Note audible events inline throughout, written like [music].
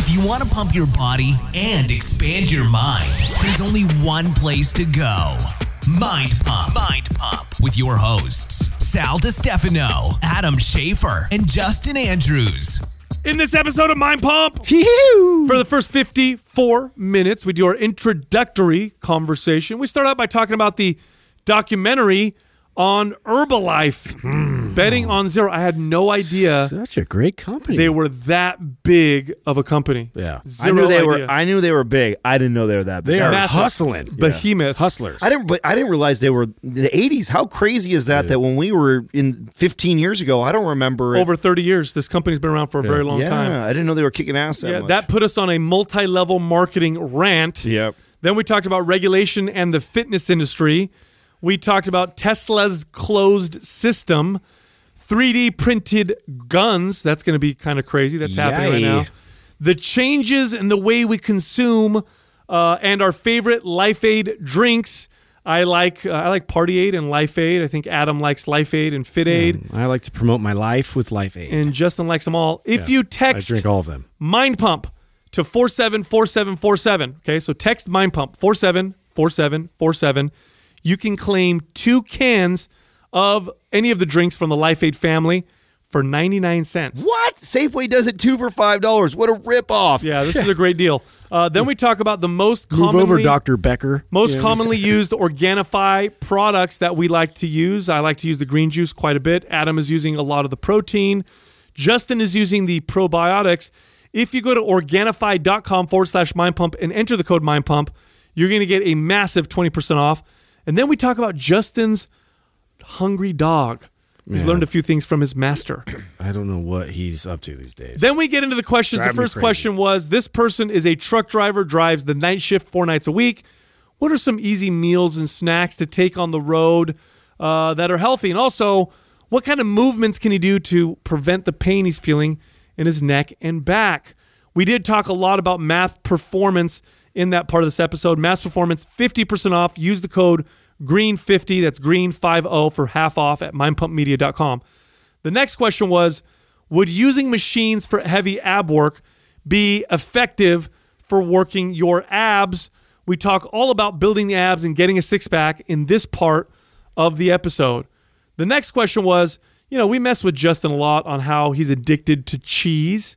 If you want to pump your body and expand your mind, there's only one place to go Mind Pump. Mind Pump with your hosts, Sal DiStefano, Adam Schafer, and Justin Andrews. In this episode of Mind Pump, for the first 54 minutes, we do our introductory conversation. We start out by talking about the documentary on Herbalife, hmm. Betting on zero. I had no idea Such a great company. they were that big of a company. Yeah. I Zero knew they idea. were. I knew they were big. I didn't know they were that big. they are Massive. hustling. behemoth. Hustlers. I didn't. But I didn't realize they were the '80s. How crazy is that? That when we were in 15 years ago, I don't remember it. Over 30 years. This company's been around for a very long yeah, time. I didn't know they were kicking ass that Yeah, much. that put us on a multi-level marketing rant. Yep. Then we talked about regulation and the fitness industry. We talked about Tesla's closed system, 3D printed guns. That's going to be kind of crazy. That's happening right now. The changes in the way we consume, uh, and our favorite Life Aid drinks. I like uh, I like Party Aid and Life Aid. I think Adam likes Life Aid and Fit Aid, I like to promote my life with Life Aid. and Justin likes them all. If you text I drink all of them. Mind Pump to 474747. Okay, so text Mind Pump 474747. You can claim two cans of any of the drinks from the Life Aid family for 99 cents. what? Safeway does it two for five dollars. What a ripoff! Yeah, this is a [laughs] great deal. Uh, then we talk about the most Move commonly over, Dr. Becker. most Yeah. commonly [laughs] used Organifi products that we like to use. I like to use the green juice quite a bit. Adam is using a lot of the protein. Justin is using the probiotics. If you go to Organifi.com forward slash mind pump and enter the code mind pump, you're going to get a massive 20% off. And then we talk about Justin's hungry dog. He's Yeah. learned a few things from his master. [clears throat] I don't know what he's up to these days. Then we get into the questions. Drive the first question was this person is a truck driver, drives the night shift four nights a week. What are some easy meals and snacks to take on the road uh, that are healthy? And also, what kind of movements can he do to prevent the pain he's feeling in his neck and back? We did talk a lot about MAPS Performance in that part of this episode. MAPS Performance, 50% off. Use the code GREEN50, that's GREEN50 for half off at mindpumpmedia.com. The next question was Would using machines for heavy ab work be effective for working your abs? We talk all about building the abs and getting a six pack in this part of the episode. The next question was you know, we mess with Justin a lot on how he's addicted to cheese,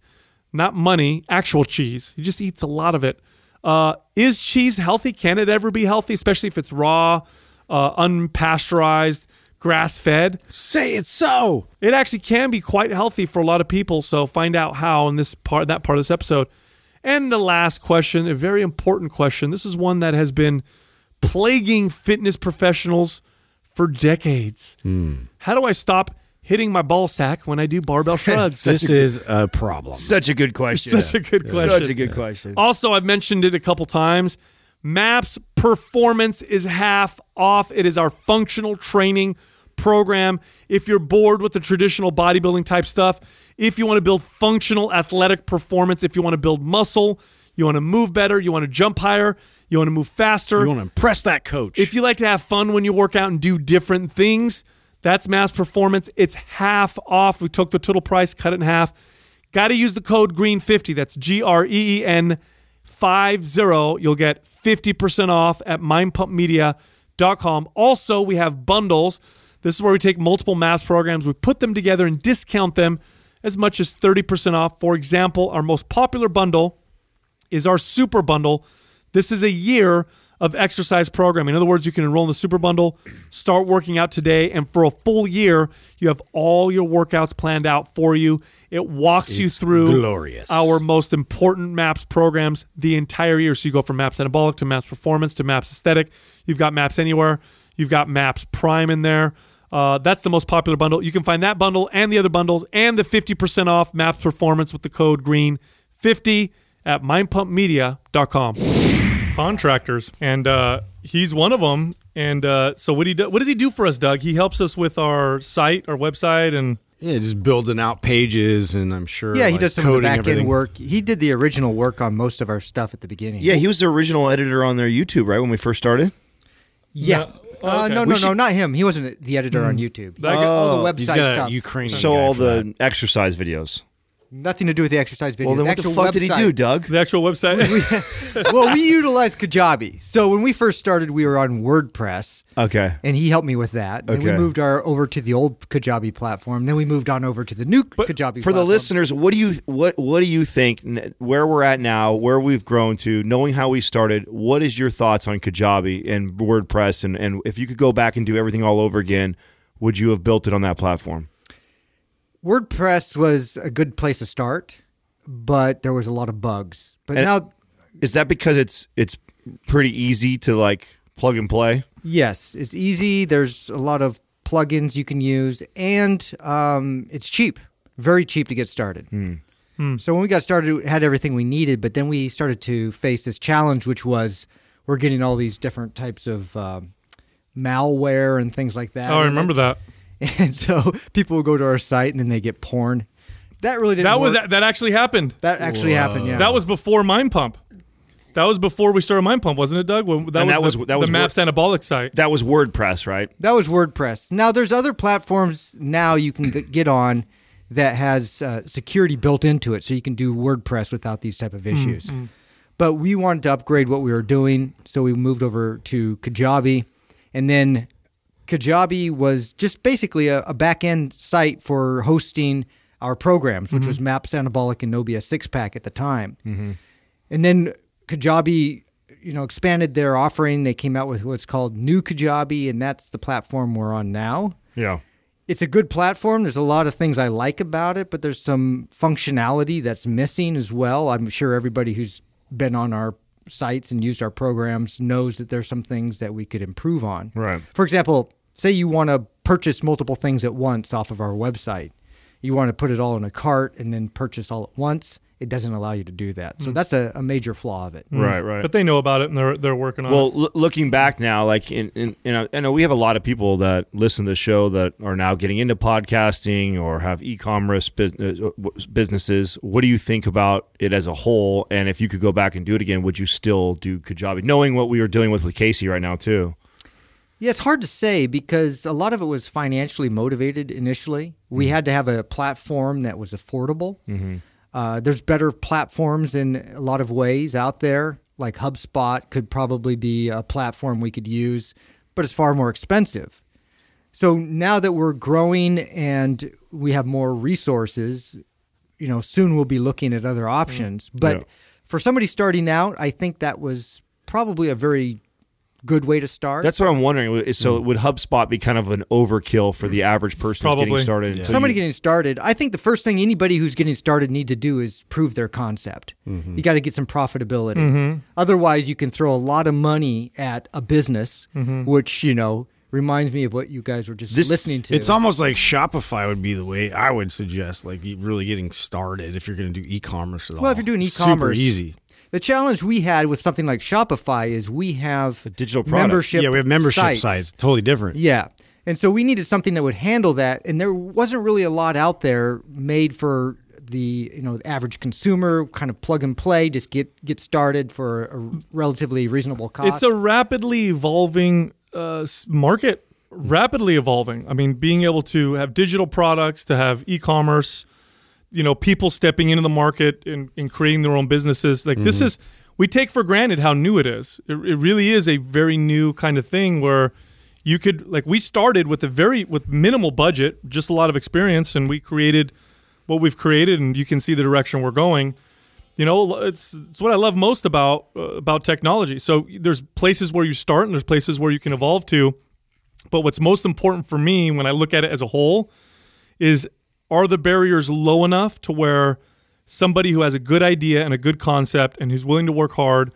not money, actual cheese. He just eats a lot of it. Uh, is cheese healthy? Can it ever be healthy, especially if it's raw, uh, unpasteurized, grass fed? Say it so. it actually can be quite healthy for a lot of people. So find out how in this part, that part of this episode. And the last question, a very important question. This is one that has been plaguing fitness professionals for decades. How do I stop hitting my ball sack when I do barbell [laughs] shrugs? This is a problem. Such a good question. Such a good question. Such a good question. Also, I've mentioned it a couple times. MAPS Performance is half off. It is our functional training program. If you're bored with the traditional bodybuilding type stuff, if you want to build functional athletic performance, if you want to build muscle, you want to move better, you want to jump higher, you want to move faster, You want to impress that coach. if you like to have fun when you work out and do different things, that's MAPS Performance. It's half off. We took the total price, cut it in half. Got to use the code GREEN50. That's G R E E N 50. You'll get 50% off at mindpumpmedia.com. Also, we have bundles. This is where we take multiple MAPS programs, we put them together and discount them as much as 30% off. For example, our most popular bundle is our super bundle. This is a year of exercise programming. In other words, you can enroll in the super bundle, start working out today, and for a full year, you have all your workouts planned out for you. It walks you through glorious. our most important MAPS programs the entire year. So you go from MAPS Anabolic to MAPS Performance to MAPS Aesthetic. You've got MAPS Anywhere. You've got MAPS Prime in there. Uh, that's the most popular bundle. You can find that bundle and the other bundles and the 50% off MAPS Performance with the code GREEN50 at mindpumpmedia.com. Contractors. And uh, he's one of them. And uh, so what, he do, what does he do for us, Doug? He helps us with our site, our website, and yeah, just building out pages, and I'm sure. Yeah, he like, does some of the coding back end work. He did the original work on most of our stuff at the beginning. Yeah, he was the original editor on their YouTube, right when we first started. yeah. No- Uh, okay. no, no, no, should- not him. He wasn't the editor on YouTube. That guy- all the Oh, website He's got stuff. a Ukrainian. So guy all for the that. exercise videos. Nothing to do with the exercise video. Well, then the what the actual fuck did he do, Doug? The actual website. [laughs] well, we utilize Kajabi. So when we first started, we were on WordPress, Okay. and he helped me with that. And we moved our over to the old Kajabi platform. Then we moved on over to the new Kajabi. For the listeners, what do you what what do you think where we're at now, where we've grown to, knowing how we started? What is your thoughts on Kajabi and WordPress, and and if you could go back and do everything all over again, would you have built it on that platform? WordPress was a good place to start, but there was a lot of bugs. But And- now, Is that because it's it's pretty easy to like plug and play? yes, it's easy. There's a lot of plugins you can use, and um, it's cheap, very cheap to get started. So when we got started, we had everything we needed, but then we started to face this challenge, which was we're getting all these different types of um, malware and things like that. oh, I remember that. [laughs] And so people would go to our site and then they get porn. That really didn't. That was work. that actually happened. That actually happened. Yeah. That was before Mind Pump. That was before we started Mind Pump, wasn't it, Doug? When- That And was that was- the, that was the Maps wor- Anabolic site. That was WordPress, right? That was WordPress. Now there's other platforms now you can get on that has uh, security built into it, so you can do WordPress without these type of issues. But we wanted to upgrade what we were doing, so we moved over to Kajabi, and then Kajabi was just basically a, a back end site for hosting our programs, which was mm-hmm. Maps Anabolic and No BS Six Pack at the time. Mm-hmm. And then Kajabi, you know, expanded their offering. They came out with what's called New Kajabi, and that's the platform we're on now. Yeah. It's a good platform. There's a lot of things I like about it, but there's some functionality that's missing as well. I'm sure everybody who's been on our sites and used our programs knows that there's some things that we could improve on. Right. For example, say you want to purchase multiple things at once off of our website. You want to put it all in a cart and then purchase all at once. It doesn't allow you to do that. So hmm. that's a, a major flaw of it. Hmm. Right, right. But they know about it and they're they're working on Well, it. l- looking back now, like in, in you uh, know, I know we have a lot of people that listen to the show that are now getting into podcasting or have e-commerce business, uh, businesses. What do you think about it as a whole? And if you could go back and do it again, would you still do Kajabi, knowing what we were dealing with with Casey right now too? Yeah, it's hard to say because a lot of it was financially motivated initially. We mm-hmm. had to have a platform that was affordable. Mm-hmm. Uh, there's better platforms in a lot of ways out there, like HubSpot could probably be a platform we could use, but it's far more expensive. So now that we're growing and we have more resources, you know, soon we'll be looking at other options. Mm. But Yeah. for somebody starting out, I think that was probably a very good way to start. That's what I'm wondering. Is- So hmm. would HubSpot be kind of an overkill for the average person who's getting Probably. started? until somebody you- getting started i think the first thing anybody who's getting started need to do is prove their concept Mm-hmm. you got to get some profitability mm-hmm. otherwise you can throw a lot of money at a business mm-hmm. which you know reminds me of what you guys were just This- listening to It's almost like Shopify would be the way I would suggest, like you really getting started if you're going to do e-commerce at all. well if you're doing Super e-commerce easy. The challenge we had with something like shopify is we have a digital product. membership Yeah, we have membership sites. sites. Totally different. Yeah. And so we needed something that would handle that. And there wasn't really a lot out there made for the you know the average consumer kind of plug and play just get get started for a relatively reasonable cost It's a rapidly evolving uh, market, rapidly evolving. I mean, being able to have digital products, to have e-commerce, you know, people stepping into the market and, and creating their own businesses. Like this is, we take for granted how new it is. It, it really is a very new kind of thing where you could, like, we started with a very with minimal budget, just a lot of experience, and we created what we've created, and you can see the direction we're going you know it's it's what i love most about uh, about technology so there's places where you start and there's places where you can evolve to but what's most important for me when i look at it as a whole is are the barriers low enough to where somebody who has a good idea and a good concept and who's willing to work hard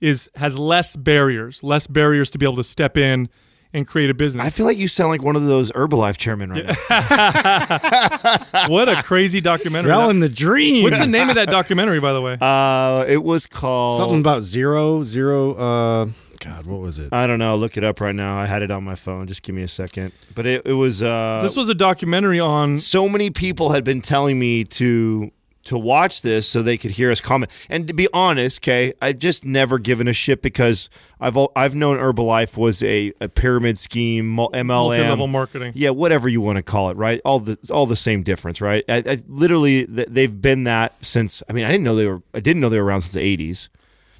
is has less barriers less barriers to be able to step in and create a business I feel like you sound like one of those Herbalife chairmen right now. [laughs] what a crazy documentary Selling the dream. what's the name of that documentary by the way Uh, it was called Something about zero, zero. Uh, God, what was it? I don't know. Look it up right now. I had it on my phone. Just give me a second. But it, it was. Uh, this was a documentary on so many people had been telling me to to watch this so they could hear us comment. And to be honest, okay, I've just never given a shit because I've al- I've known Herbalife was a, a pyramid scheme, MLM, Multi-level marketing. yeah, whatever you want to call it, right? All the all the same difference, right? I, I literally they've been that since. I mean, I didn't know they were. I didn't know they were around since the eighties.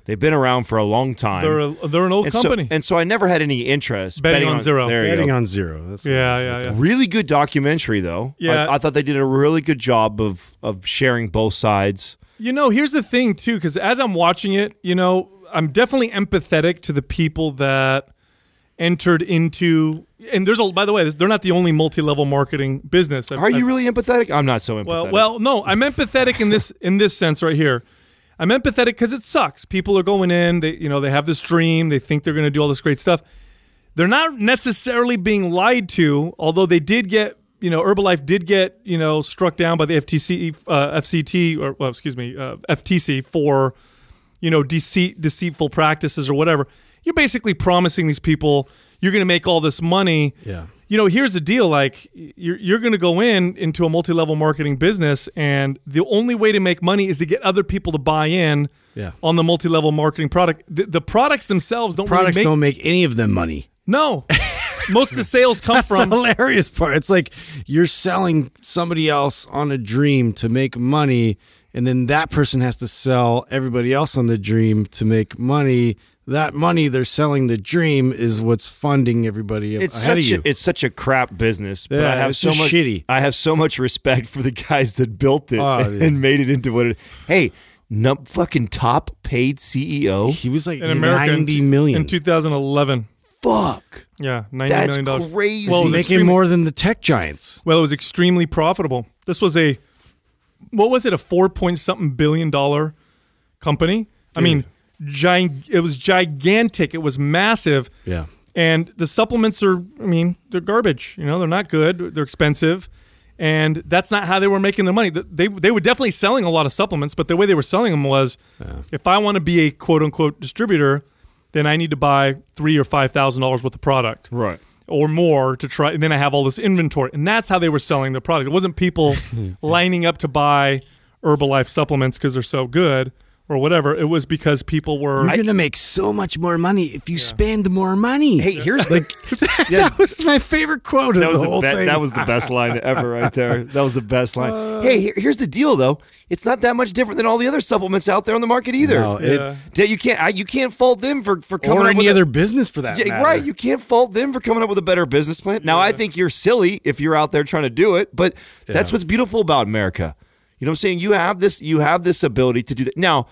They've been around for a long time. They're a, they're an old and company. So, and so I never had any interest Betting on zero. There you Betting go. on zero. That's yeah, yeah, yeah. Really good documentary, though. Yeah. I, I thought they did a really good job of of sharing both sides. You know, here's the thing too, because as I'm watching it, you know, I'm definitely empathetic to the people that entered into. And there's a. By the way, they're not the only multi-level marketing business. I've- Are you I've- really empathetic? I'm not so empathetic. Well, well, no, I'm empathetic in this in this sense right here. I'm empathetic because it sucks. People are going in, they you know they have this dream, they think they're going to do all this great stuff. They're not necessarily being lied to, although they did get you know Herbalife did get you know struck down by the FTC uh, FCT or well excuse me uh, FTC for you know deceit deceitful practices or whatever. You're basically promising these people you're going to make all this money Yeah. You know, here's the deal: like you're you're going to go in into a multi-level marketing business, and the only way to make money is to get other people to buy in Yeah. on the multi-level marketing product. The, the products themselves don't Products really make don't make any of them money. no. [laughs] Most of the sales come That's from the hilarious part. It's like you're selling somebody else on a dream to make money, and then that person has to sell everybody else on the dream to make money. That money they're selling the dream is what's funding everybody it's ahead such of you. a, it's such a crap business. But Yeah, I have it's so just much shitty. I have so much respect for the guys that built it Oh, [laughs] and, yeah. made it into what it. Hey, num, fucking top paid CEO. he was like in America in ninety two- million. in 2011. Fuck, Yeah, ninety that's million dollars. crazy. Well, making extremely- more than the tech giants. Well, it was extremely profitable. This was a what was it? A four point something billion dollar company. I mean, gig- it was gigantic. It was massive. Yeah. And the supplements are, I mean, they're garbage. You know, they're not good. They're expensive. And that's not how they were making their money. They, they were definitely selling a lot of supplements, but the way they were selling them was if I want to be a quote unquote distributor, then I need to buy three or five thousand dollars worth of product right. or more to try and then I have all this inventory. And that's how they were selling their product. It wasn't people [laughs] lining up to buy Herbalife supplements because they're so good or whatever. It was because people were You're gonna make so much more money if you spend more money. Hey, here's the [laughs] [laughs] yeah, that was my favorite quote of that was the the whole be- thing. that was the best line ever right there. [laughs] That was the best line. Uh, hey, here- here's the deal though. It's not that much different than all the other supplements out there on the market either. No, it- Yeah. That you can't I, you can't fault them for for coming or up any with a- other business for that Yeah, matter. right. You can't fault them for coming up with a better business plan. Now, I think you're silly if you're out there trying to do it, but that's what's beautiful about America. You know what I'm saying? You have this you have this ability to do that. Now,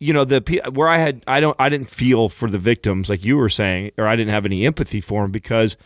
you know the where I had I don't I didn't feel for the victims like you were saying or I didn't have any empathy for them because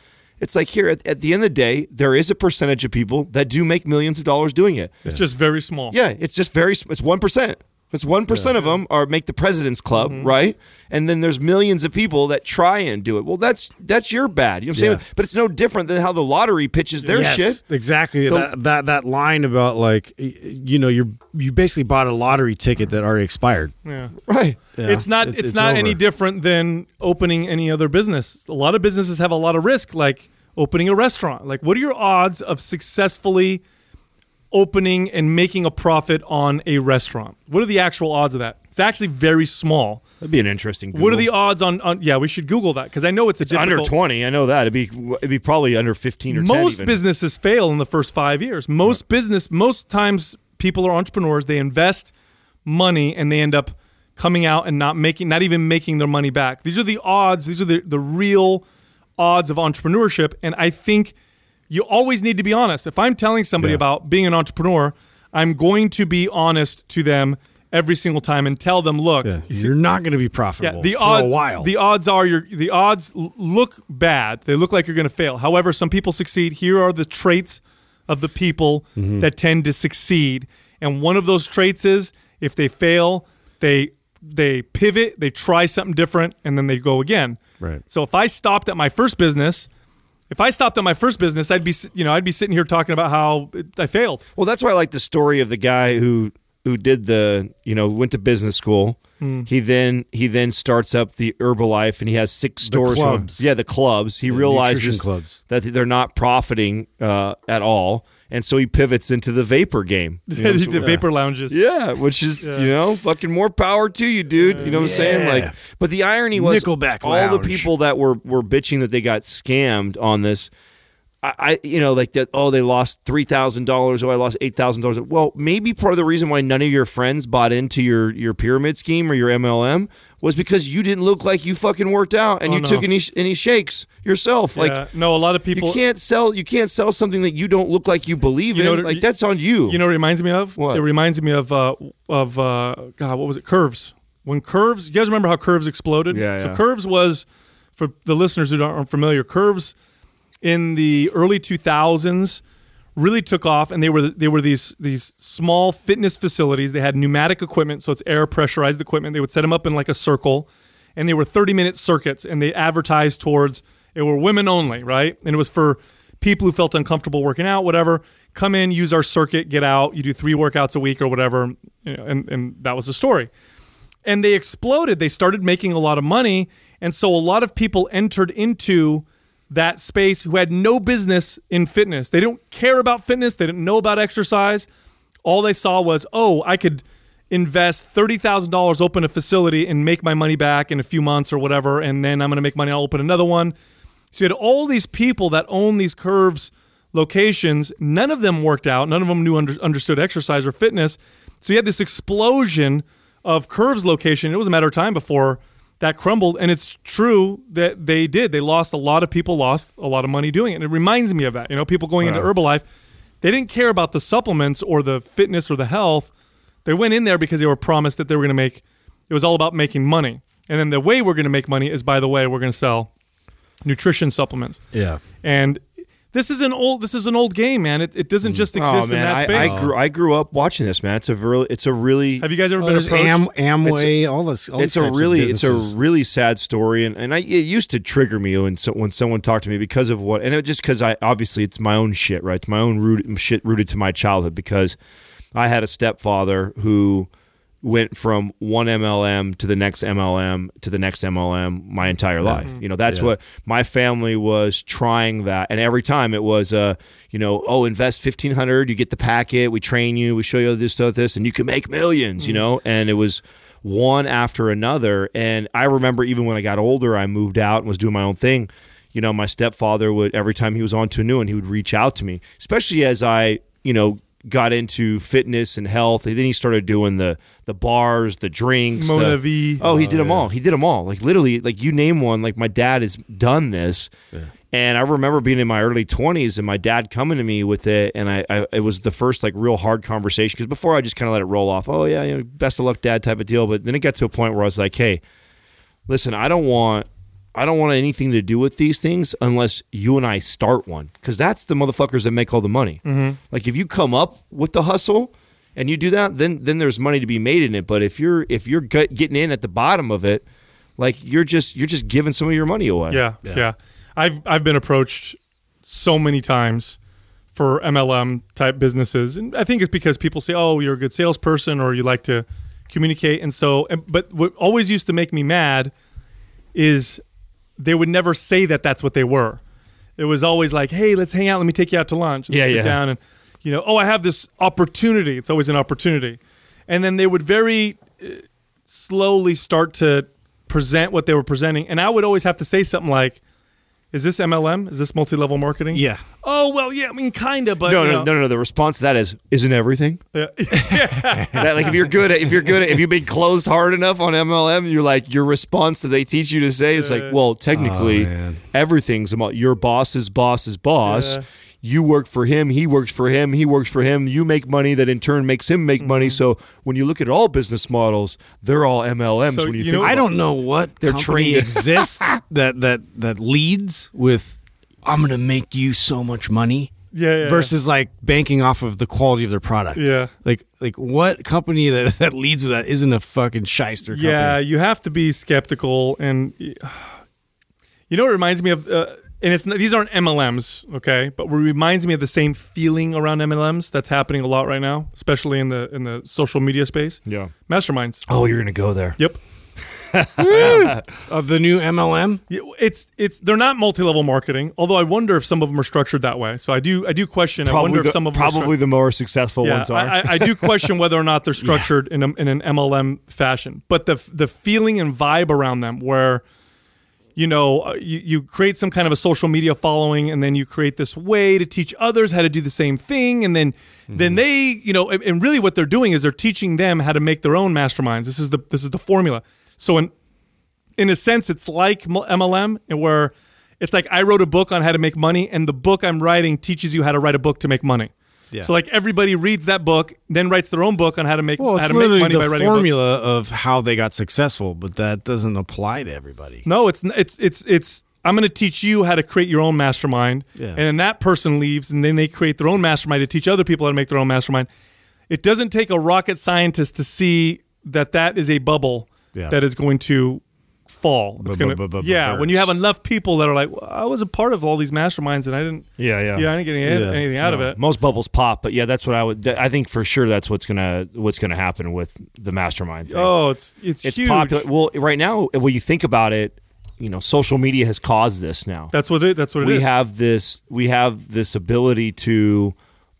it's like here at, at the end of the day there is a percentage of people that do make millions of dollars doing it. It's yeah. just very small. Yeah, it's just very it's 1%. It's one yeah. of them are make the president's club, mm-hmm. right? And then there's millions of people that try and do it. Well, that's that's your bad. You know what I'm yeah. saying? But it's no different than how the lottery pitches their yes, shit. Exactly. The, that, that that line about like you know you're you basically bought a lottery ticket that already expired. Yeah. Right. Yeah. It's not it's, it's, it's not over. any different than opening any other business. A lot of businesses have a lot of risk, like opening a restaurant. Like, what are your odds of successfully? Opening and making a profit on a restaurant? What are the actual odds of that? It's actually very small. That'd be an interesting. What are the odds on, on yeah, we should google that cuz I know it's a under twenty? I know that it'd be it'd be probably under fifteen or 10 most businesses fail in the first five years. Most business, most times people are entrepreneurs. They invest money and they end up coming out and not making, not even making their money back. These are the odds. These are the the real odds of entrepreneurship. And I think you always need to be honest. If I'm telling somebody Yeah. about being an entrepreneur, I'm going to be honest to them every single time and tell them, look, Yeah, you're not going to be yeah, profitable the for odd, a while. The odds are your the odds look bad. They look like you're going to fail. However, some people succeed. Here are the traits of the people Mm-hmm. that tend to succeed. And one of those traits is if they fail, they they pivot, they try something different, and then they go again. Right. So if I stopped at my first business, if I stopped on my first business, I'd be you know I'd be sitting here talking about how it- I failed. Well, that's why I like the story of the guy who who did the you know went to business school. Hmm. He then he then starts up the Herbalife and he has six stores. clubs. Yeah, the clubs. He nutrition realizes clubs. that they're not profiting uh, at all, and so he pivots into the vapor game. [laughs] You know, the vapor lounges. yeah, which is you know fucking more power to you, dude. You know what I'm saying? Like, but the irony was Nickelback all the people that were were bitching that they got scammed on this. I, you know like that oh they lost three thousand dollars oh I lost eight thousand dollars well maybe part of the reason why none of your friends bought into your your pyramid scheme or your MLM was because you didn't look like you fucking worked out and Oh, you no. took any any shakes yourself like no, a lot of people. you can't sell you can't sell something that you don't look like you believe You in what- like that's on you You know what it reminds me of? What? It reminds me of uh, of uh, God, what was it? Curves. When Curves, you guys remember how Curves exploded? Yeah, So yeah. Curves was for the listeners who aren't familiar. Curves in the early 2000s really took off, and they were they were these these small fitness facilities. They had pneumatic equipment, so it's air pressurized equipment. They would set them up in like a circle, and they were 30 minute circuits, and they advertised towards it were women only, right? And it was for people who felt uncomfortable working out, whatever. Come in, use our circuit, get out. You do three workouts a week or whatever, you know, and and that was the story and they exploded. They started making a lot of money, and so a lot of people entered into that space who had no business in fitness. They don't care about fitness. They didn't know about exercise. All they saw was, oh, I could invest thirty thousand dollars, open a facility, and make my money back in a few months or whatever, and then I'm going to make money. I'll open another one. So you had all these people that own these curves locations. None of them worked out. None of them knew under, understood exercise or fitness. So you had this explosion of curves location. It was a matter of time before that crumbled. And it's true that they did. They lost a lot of people lost a lot of money doing it. And it reminds me of that. You know, people going into Herbalife, they didn't care about the supplements or the fitness or the health. They went in there because they were promised that they were going to make. It was all about making money. And then the way we're going to make money is, by the way, we're going to sell nutrition supplements. Yeah. And this is an old this is an old game, man. It, it doesn't mm. just Oh exist in man, that I, space. I grew I grew up watching this man. It's a really it's a really Have you guys ever Oh, been there's approached? Am, Amway, all this. All it's a really it's a really sad story and, and I, it used to trigger me when so, when someone talked to me because of what and it just because I obviously it's my own shit right it's my own root, shit rooted to my childhood because I had a stepfather who went from one MLM to the next MLM to the next MLM my entire life. You know that's what my family was trying that. And every time it was uh you know oh invest 1500 you get the packet we train you we show you this stuff this and you can make millions you know? And it was one after another. And I remember even when I got older, I moved out and was doing my own thing. You know, my stepfather would every time he was on to a new one, he would reach out to me, especially as I, you know, got into fitness and health. And then he started doing the the bars, the drinks, Mona the- V. Oh, he did oh, them all. He did them all. Like literally, like you name one. Like my dad has done this. And I remember being in my early 20s and my dad coming to me with it. And I, I it was the first like real hard conversation because before I just kind of let it roll off. Oh, yeah, you know, best of luck, dad type of deal. But then it got to a point where I was like, hey, listen, I don't want. I don't want anything to do with these things unless you and I start one, because that's the motherfuckers that make all the money. Mm-hmm. Like if you come up with the hustle and you do that, then then there's money to be made in it. But if you're if you're getting in at the bottom of it, like you're just you're just giving some of your money away. Yeah, yeah, I've I've been approached so many times for MLM type businesses, and I think it's because people say, "Oh, you're a good salesperson," or you like to communicate, and so. And, but what always used to make me mad is they would never say that that's what they were. It was always like, "Hey, let's hang out. Let me take you out to lunch." And Yeah, sit yeah. down and you know, oh, I have this opportunity. It's always an opportunity, and then they would very uh, slowly start to present what they were presenting, and I would always have to say something like, "Is this MLM? Is this multi-level marketing?" Yeah. Oh well, yeah. I mean, kind of, but No, no, no, no, no. The response to that is, isn't everything? [laughs] Yeah. [laughs] That, like if you're good at if you're good at if you've been closed hard enough on MLM, you're like your response that they teach you to say is like, well, technically, Oh, everything's about your boss's boss's boss. Yeah. You work for him, he works for him, he works for him. You make money that in turn makes him make Mm-hmm. money. So when you look at all business models, they're all MLMs. So, when you, you think know- I don't know what They're company trained- [laughs] exists that that that leads with I'm going to make you so much money. Yeah, yeah, versus like banking off of the quality of their product. Yeah. Like like what company that, [laughs] that leads with that isn't a fucking shyster company? Yeah, you have to be skeptical, and [sighs] you know it reminds me of, uh, and it's these aren't MLMs, okay, but what reminds me of the same feeling around MLMs that's happening a lot right now, especially in the in the social media space. Yeah. Masterminds. Oh, you're gonna go there. Yep. [laughs] of the new MLM. It's it's they're not multi-level marketing. Although I wonder if some of them are structured that way. So I do I do question. I Probably, wonder if some of them are probably the more successful yeah, ones are. I, I- I do question [laughs] whether or not they're structured in, a, in an MLM fashion, but the the feeling and vibe around them, where you know uh, you, you create some kind of a social media following, and then you create this way to teach others how to do the same thing, and then then they you know and, and really what they're doing is they're teaching them how to make their own masterminds. This is the this is the formula. So in in a sense, it's like MLM, where it's like I wrote a book on how to make money, and the book I'm writing teaches you how to write a book to make money. Yeah. So like everybody reads that book, then writes their own book on how to make Well, how to make money by writing a book. formula of how they got successful, but that doesn't apply to everybody. No, it's it's it's it's. I'm going to teach you how to create your own mastermind, Yeah. and then that person leaves, and then they create their own mastermind to teach other people how to make their own mastermind. It doesn't take a rocket scientist to see that that is a bubble Yeah. that is going to fall. It's Bu-bu-bu-bu- yeah. When you have enough people that are like, well, I was a part of all these masterminds, and I didn't. yeah, yeah, Yeah, I didn't get any, Yeah. anything out of it. Most bubbles pop, but yeah, that's what I would. I think for sure that's what's gonna what's gonna happen with the mastermind. Thing. Oh, it's it's, it's huge. popular. Well, right now, when you think about it, you know, social media has caused this now. That's what it. That's what it we is. have this we have this ability to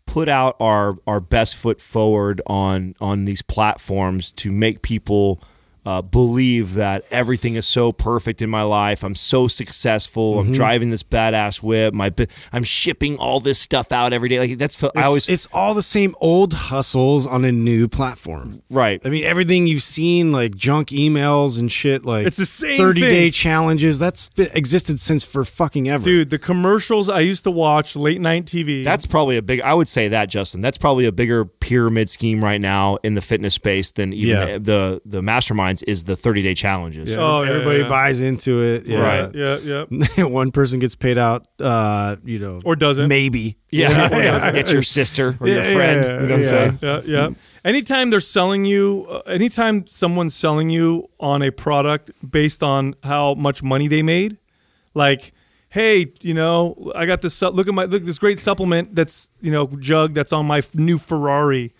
put out our our best foot forward on on these platforms to make people uh, believe that everything is so perfect in my life. I'm so successful. Mm-hmm. I'm driving this badass whip. My I'm shipping all this stuff out every day. Like that's I It's, always it's all the same old hustles on a new platform. right. I mean, everything you've seen, like junk emails and shit, like It's the same thirty day challenges. That's been, existed since for fucking ever. Dude, the commercials I used to watch late night TV. That's probably a big. I would say that Justin. That's probably a bigger pyramid scheme right now in the fitness space than even Yeah. the the masterminds is the 30 day challenges. Yeah, Oh, yeah, everybody yeah, yeah. buys into it. Yeah. Right. yeah, yeah. [laughs] One person gets paid out, uh, you know, Or doesn't. maybe. [laughs] Yeah, it's your sister or your Yeah, friend. yeah, you know what I'm yeah. saying? yeah, yeah. Anytime they're selling you, uh, anytime someone's selling you on a product based on how much money they made, like, hey, you know, I got this. Look at my look this great supplement that's you know jug that's on my new Ferrari,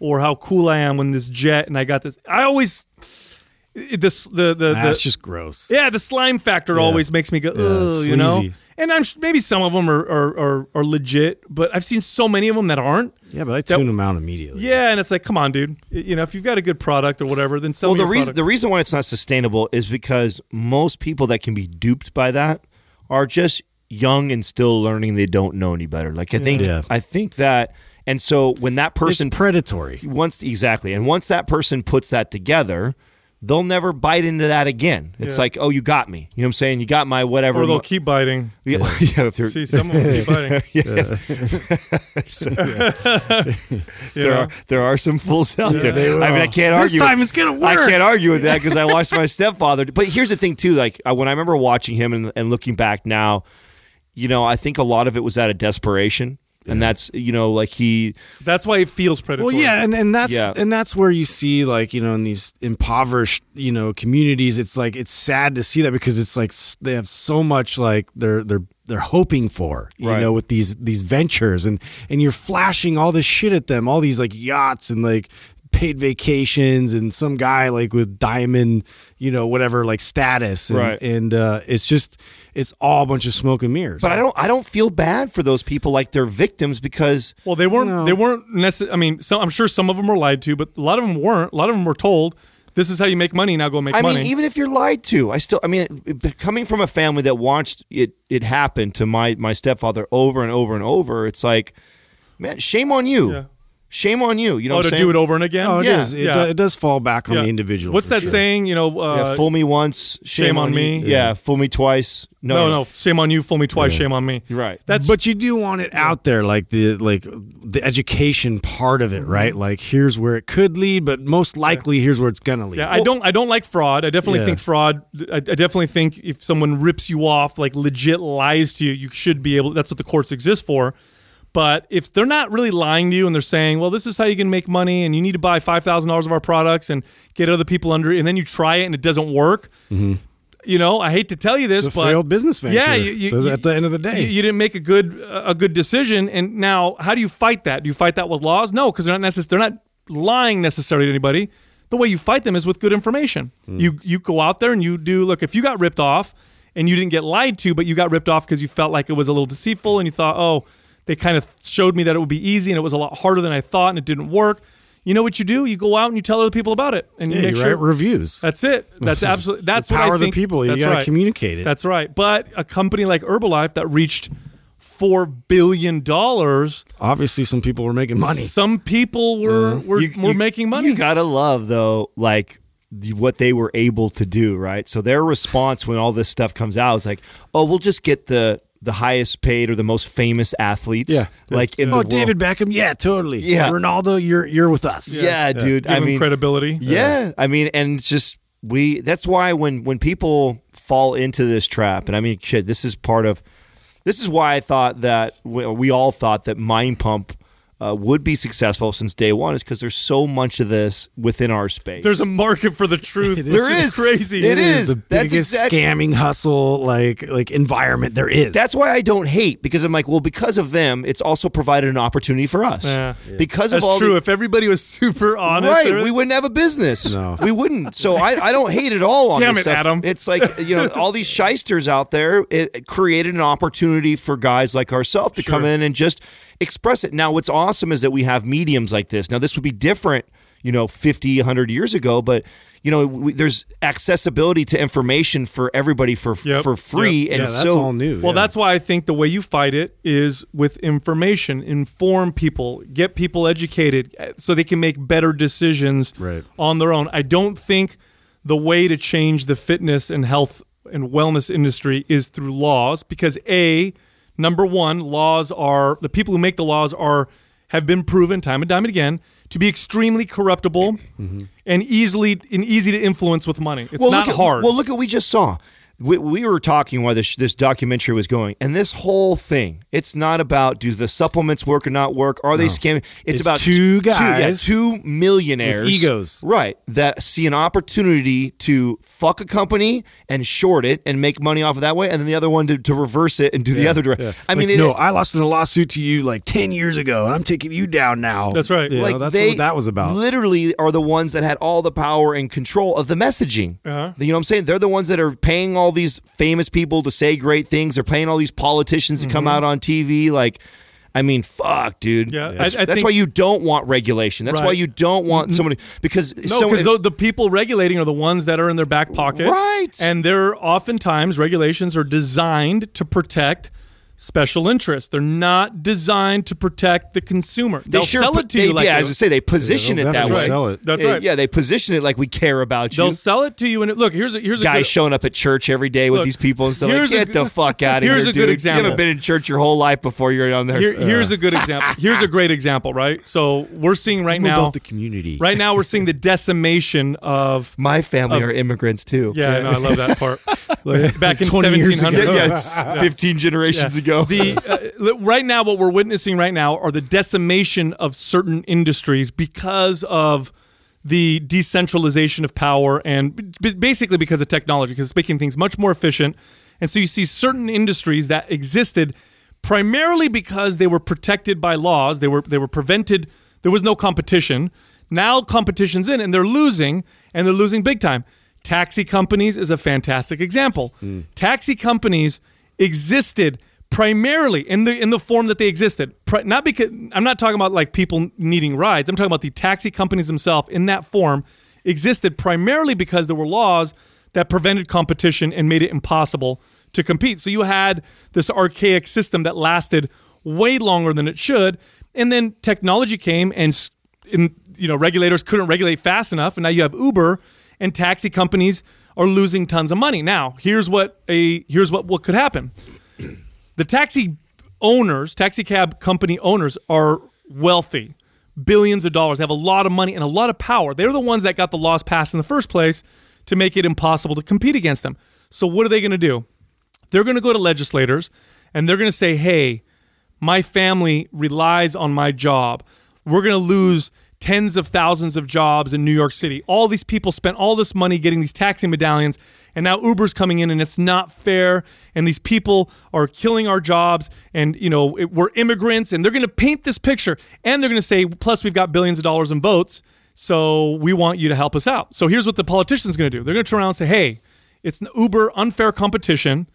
or how cool I am when this jet and I got this. I always it- this the the, That's the just gross. yeah the slime factor always makes me go Yeah, Ugh, you know. And I'm maybe some of them are, are, are, are legit, but I've seen so many of them that aren't. Yeah, but I tune them out immediately. Yeah, and it's like, come on, dude. You know, if you've got a good product or whatever, then sell it. Well, the reason product. the reason why it's not sustainable is because most people that can be duped by that are just young and still learning. They don't know any better. Like I think Yeah. I think that, and so when that It's person predatory. once exactly, and once that person puts that together. They'll never bite into that again. It's Yeah. like, oh, you got me. You know what I'm saying? You got my whatever. or they'll keep biting. [laughs] yeah, yeah, if they're, See, some of them keep biting. [laughs] [laughs] You there are there are some fools out there. I mean, I can't This argue. time it's gonna work. I can't argue with that because I watched my stepfather. But here's the thing, too. Like I- when I remember watching him and, and looking back now, you know, I think a lot of it was out of desperation, and that's you know, like he That's why it feels predatory. Well, yeah, and, and that's Yeah. and that's where you see like you know in these impoverished you know communities, it's like it's sad to see that because it's like they have so much like they're they're they're hoping for you Right. know with these these ventures and and you're flashing all this shit at them, all these like yachts and like paid vacations and some guy like with diamond you know whatever like status and, Right. and uh, it's just it's all a bunch of smoke and mirrors. But I don't I don't feel bad for those people like they're victims because Well, they weren't. No. They weren't necessarily. I mean, some, I'm sure some of them were lied to, but a lot of them weren't. A lot of them were told, "This is how you make money. Now go make I money." I mean even if you're lied to, I still I mean coming from a family that watched it it happen to my my stepfather over and over and over, it's like man, shame on you. Yeah. Shame on you. You know oh, what to saying? do it over and again. Oh, it Yeah, is. It, yeah. do- it does fall back on Yeah. the individual. What's that sure. saying? You know, uh, yeah, fool me once, shame, shame on you. me. Yeah, fool me twice. No, no, no, shame on you. Fool me twice. Shame on me. You're right. That's but you do want it out there like the like the education part of it Mm-hmm. right like here's where it could lead but most likely here's where it's gonna lead Yeah, I don't. I don't like fraud. I definitely Yeah. think fraud. I, I definitely think if someone rips you off, like legit lies to you, you should be able. That's what the courts exist for. But if they're not really lying to you and they're saying, "Well, this is how you can make money, and you need to buy five thousand dollars of our products and get other people under," and then you try it and it doesn't work. You know, I hate to tell you this, Mm-hmm. it's a but failed business venture Yeah, you, you, at the end of the day you, you didn't make a good a good decision, and now how do you fight that? Do you fight that with laws? No, because they're not necess- They're not lying necessarily to anybody. the way you fight them is with good information. You you go out there and you do look if you got ripped off and you didn't get lied to, but you got ripped off because you felt like it was a little deceitful and you thought, oh, they kind of showed me that it would be easy and it was a lot harder than I thought and it didn't work. You know what you do? You go out and you tell other people about it and you Yeah, make you sure write reviews. that's it. That's [laughs] absolutely that's the what power I of the people. You gotta right. communicate it. That's right. But a company like Herbalife that reached four billion dollars, Obviously, some people were making money. some people were mm-hmm. were, You- were you- making money. You gotta love though, like what they were able to do, right? So their response when all this stuff comes out is like, "Oh, we'll just get the the highest paid or the most famous athletes, Yeah. like in oh, the oh. David Beckham. Yeah, totally. Yeah. Ronaldo, you're you're with us. Yeah, dude. Give I them mean, credibility. Yeah, I mean, and it's just we. That's why when when people fall into this trap, and I mean, shit, this is part of. This is why I thought that we, we all thought that Mind Pump uh, would be successful since day one, is because there's so much of this within our space. There's a market for the truth. [laughs] It is. This There is. crazy. It is. the That's biggest exact- scamming hustle like like environment there is. That's why I don't hate because I'm like, well, because of them, it's also provided an opportunity for us. Yeah. Because That's of all true. the, if everybody was super honest, right, there- we wouldn't have a business. No. we wouldn't. So I, I don't hate it all on Damn this it, stuff. Adam. It's like you know all these shysters out there. It created an opportunity for guys like ourselves to come in and just express it. Now, what's awesome is that we have mediums like this. Now, this would be different, you know, 50, 100 years ago, but you know, we, there's accessibility to information for everybody for Yep. for free, Yep. and yeah, that's so all new. Well, yeah. that's why I think the way you fight it is with information, inform people, get people educated uh, so they can make better decisions Right. on their own. I don't think the way to change the fitness and health and wellness industry is through laws because A, number one, laws are the people who make the laws are have been proven time and time again to be extremely corruptible mm-hmm. and easily and easy to influence with money. It's not at, hard. Well, look at we just saw. We, we were talking while this this documentary was going, and this whole thing. It's not about do the supplements work or not work. Are they scamming? It's, It's about two guys two millionaires, with egos. right? That see an opportunity to fuck a company and short it and make money off of that way, and then the other one to, to reverse it and do the other direction. I mean, it, no, I lost in a lawsuit to you like ten years ago, and I'm taking you down now. That's right. You like that's they what that was about. Literally, are the ones that had all the power and control of the messaging. Uh-huh. You know what I'm saying? They're the ones that are paying all these famous people to say great things. They're paying all these politicians to come out on TV. Like, I mean, fuck, dude. Mm-hmm. Yeah, that's, I- I that's think- why you don't want regulation. That's why you don't want somebody because No, so- because the, the people regulating are the ones that are in their back pocket. Right. And they're oftentimes regulations are designed to protect special interests. They're not designed to protect the consumer. they They'll sure sell it to they- you like yeah, as I say, they position they'll it that way. sell it. That's right. Yeah, they position it like we care about you. They'll sell it to you and it, look, here's a here's a guys good, showing up at church every day with Look, these people and stuff. Like, here's a get good- the fuck [laughs] out of here's here, a good dude. You haven't been in church your whole life before you're on there. Here, here's a good example. [laughs] Here's a great example, right? So we're seeing right More now about the community. right now we're seeing the decimation of My family are immigrants too. yeah, I know, I love that part. [laughs] Back in 20 years 1700 ago. yeah, [laughs] it's 15 generations ago. the uh, right now what we're witnessing right now are the decimation of certain industries because of the decentralization of power and b- basically because of technology because it's making things much more efficient. And so you see certain industries that existed primarily because they were protected by laws. They were they were prevented. There was no competition. Now competition's in and they're losing and they're losing big time taxi companies is a fantastic example taxi companies existed primarily in the in the form that they existed. Not because I'm not talking about like people needing rides. I'm talking about the taxi companies themselves in that form existed primarily because there were laws that prevented competition and made it impossible to compete. So you had this archaic system that lasted way longer than it should, and then technology came and in, you know regulators couldn't regulate fast enough, and now you have Uber and taxi companies are losing tons of money. Now, here's what a here's what what could happen [clears throat] the taxi owners, taxi cab company owners are wealthy, billions of dollars, have a lot of money and a lot of power. They're the ones that got the laws passed in the first place to make it impossible to compete against them. So what are they going to do? They're going to go to legislators and they're going to say, "Hey, my family relies on my job. We're going to lose tens of thousands of jobs in New York City. All these people spent all this money getting these taxi medallions, and now Uber's coming in, and it's not fair. And these people are killing our jobs, and you know it, we're immigrants, and they're going to paint this picture, and they're going to say, plus we've got billions of dollars in votes So we want you to help us out. So here's what the politician's going to do. They're going to turn around and say, "Hey, it's an Uber unfair competition.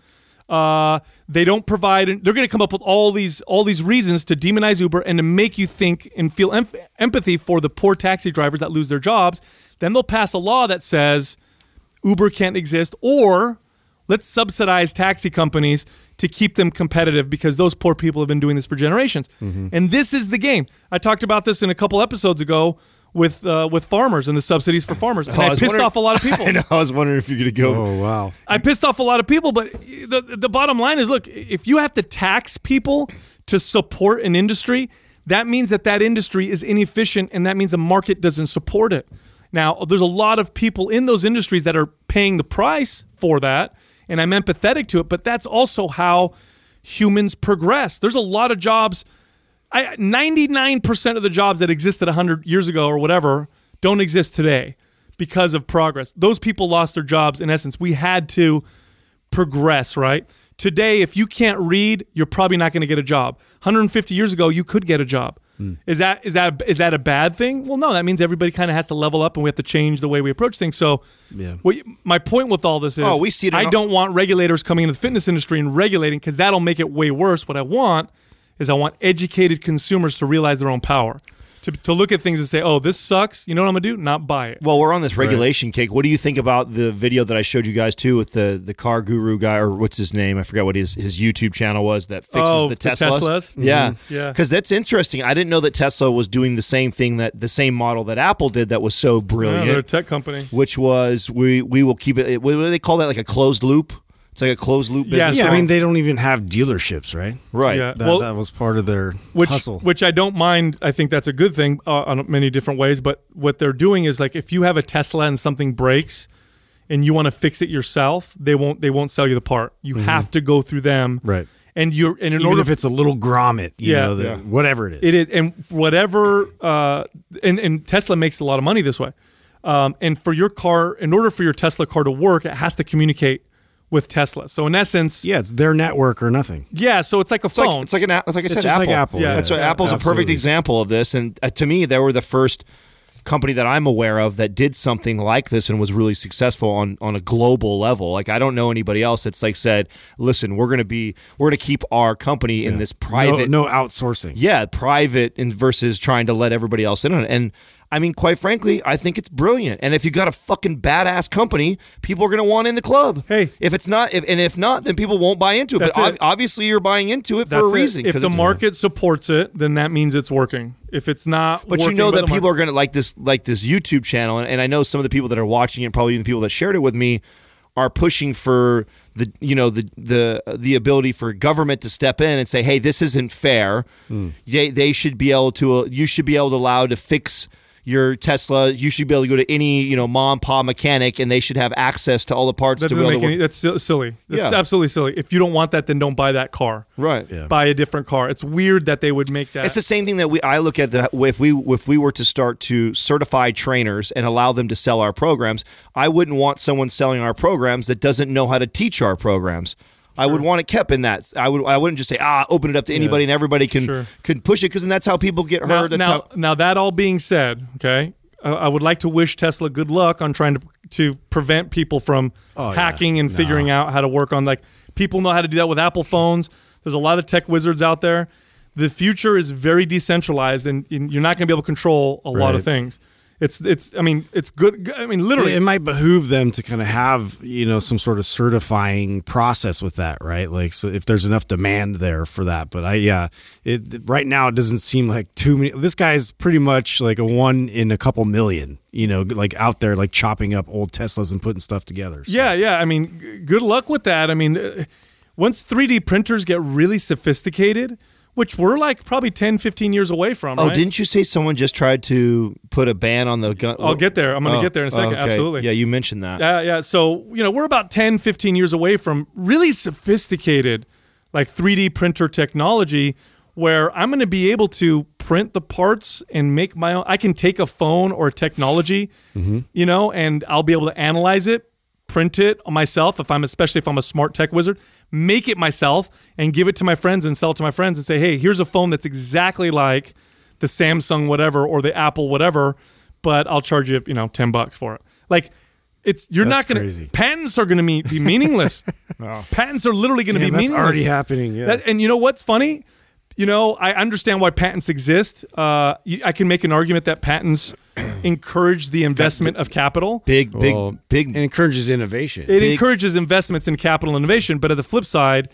Uh, they don't provide. They're going to come up with all these all these reasons to demonize Uber and to make you think and feel em- empathy for the poor taxi drivers that lose their jobs. Then they'll pass a law that says Uber can't exist, or let's subsidize taxi companies to keep them competitive because those poor people have been doing this for generations. And this is the game. I talked about this in a couple episodes ago with uh, with farmers and the subsidies for farmers. And Oh, [laughs] I I pissed off a lot of people. [laughs] I know. I was wondering if you're going to go. Oh wow. I pissed off a lot of people, but the the bottom line is, look, if you have to tax people to support an industry, that means that that industry is inefficient, and that means the market doesn't support it. Now, there's a lot of people in those industries that are paying the price for that, and I'm empathetic to it. But that's also how humans progress. There's a lot of jobs. I, 99% of the jobs that existed 100 years ago or whatever don't exist today because of progress. Those people lost their jobs in essence. We had to progress, right? Today, if you can't read, you're probably not going to get a job. 150 years ago, you could get a job. Hmm. Is that is that is that a bad thing? Well, no. That means everybody kind of has to level up, and we have to change the way we approach things. So, Yeah. what my point with all this is, Oh, we see it I all- don't want regulators coming into the fitness industry and regulating because that'll make it way worse. What I want is I want educated consumers to realize their own power, to, to look at things and say, "Oh, this sucks." You know what I'm gonna do? Not buy it. Well, we're on this regulation cake. What do you think about the video that I showed you guys too with the the car guru guy or what's his name? I forgot what his his YouTube channel was that fixes Oh, the the Teslas. Teslas? Yeah, Mhm. Yeah. Because that's interesting. I didn't know that Tesla was doing the same thing that the same model that Apple did that was so Yeah, brilliant. they're a tech company. which was we we will keep it. What do they call that? Like a closed loop. It's like a closed loop business. Yeah, I mean they don't even have dealerships, right? right. Yeah. That, Well- that was part of their which hustle. which I don't mind. I think that's a good thing uh, on many different ways. But what they're doing is like if you have a Tesla and something breaks, and you want to fix it yourself, they won't they won't sell you the part. You have to go through them, Mm-hmm. Right. And you're and in even order if it's a little grommet, you Yeah. know, the, Yeah. whatever it is. It is, and whatever, uh, and, and Tesla makes a lot of money this way. Um, and for your car, in order for your Tesla car to work, it has to communicate with Tesla. So in essence, yeah, Yeah, it's their network or nothing. Yeah, so it's like a It's like, phone. it's like an, it's like I said, just Apple. like Apple, Yeah. that's what yeah, Apple's a perfect example of this. And uh, to me, they were the first company that I'm aware of that did something like this and was really successful on on a global level. Like I don't know anybody else that's like said, "Listen, we're going to be we're going to keep our company in this private no, no outsourcing. yeah, private and versus trying to let everybody else in on it. And I mean, quite frankly, I think it's brilliant. And if you got a fucking badass company, people are going to want in the club. Hey. if it's not, if, and if not, then people won't buy into it. That's but it. obviously, you're buying into it for That's a it. reason. If 'cause the it's- market supports it, then that means it's working. If it's not, but you know that people market- are going to like this, like this YouTube channel, and, and I know some of the people that are watching it, probably even the people that shared it with me, are pushing for the you know the the the ability for government to step in and say, hey, this isn't fair. Hmm. They they should be able to you should be able to allow to fix your Tesla. You should be able to go to any you know mom and pop mechanic, and they should have access to all the parts That to doesn't make any. That's silly. That's Yeah. absolutely silly. If you don't want that, then don't buy that car. Right. Yeah. Buy a different car. It's weird that they would make that. It's the same thing that we I look at the if we if we were to start to certify trainers and allow them to sell our programs, I wouldn't want someone selling our programs that doesn't know how to teach our programs. I would want it kept in that. I would I wouldn't just say ah open it up to anybody and everybody can Sure. can push it because then that's how people get now, hurt. That's now, how, now that all being said, okay, uh, I would like to wish Tesla good luck on trying to to prevent people from Oh, yeah. hacking and figuring out how to work on like people know how to do that with Apple phones. There's a lot of tech wizards out there. The future is very decentralized, and and you're not going to be able to control a lot of things. It's it's. I mean, it's good. I mean, literally, it might behoove them to kind of have you know some sort of certifying process with that right like so if there's enough demand there for that but i yeah it right now it doesn't seem like too many this guy's pretty much like a one in a couple million you know like out there like chopping up old teslas and putting stuff together so. Yeah, yeah. I mean, g- good luck with that. I mean, uh, once 3D printers get really sophisticated, which we're like probably 10, 15 years away from. oh, right? didn't you say someone just tried to put a ban on the gun? I'll get there. I'm going to Oh, get there in a second. okay. Absolutely. Yeah, you mentioned that. Yeah, yeah. So, you know, we're about 10, 15 years away from really sophisticated, like 3D printer technology where I'm going to be able to print the parts and make my own. I can take a phone or technology, mm-hmm. you know, and I'll be able to analyze it, print it myself if I'm, especially if I'm a smart tech wizard, make it myself and give it to my friends and sell it to my friends and say, hey, here's a phone that's exactly like the Samsung whatever or the Apple whatever but I'll charge you, you know, ten bucks for it. Like, it's you're That's not going to patents are going to be, be [laughs] meaningless. Patents are literally going to be Damn, that's meaningless. already happening. Yeah. That- and you know what's funny? You know, I understand why patents exist. Uh, I can make an argument that patents [clears throat] encourage the investment of capital. Big, big, Well, big. it encourages innovation. It big- encourages investments in capital innovation, but at the flip side,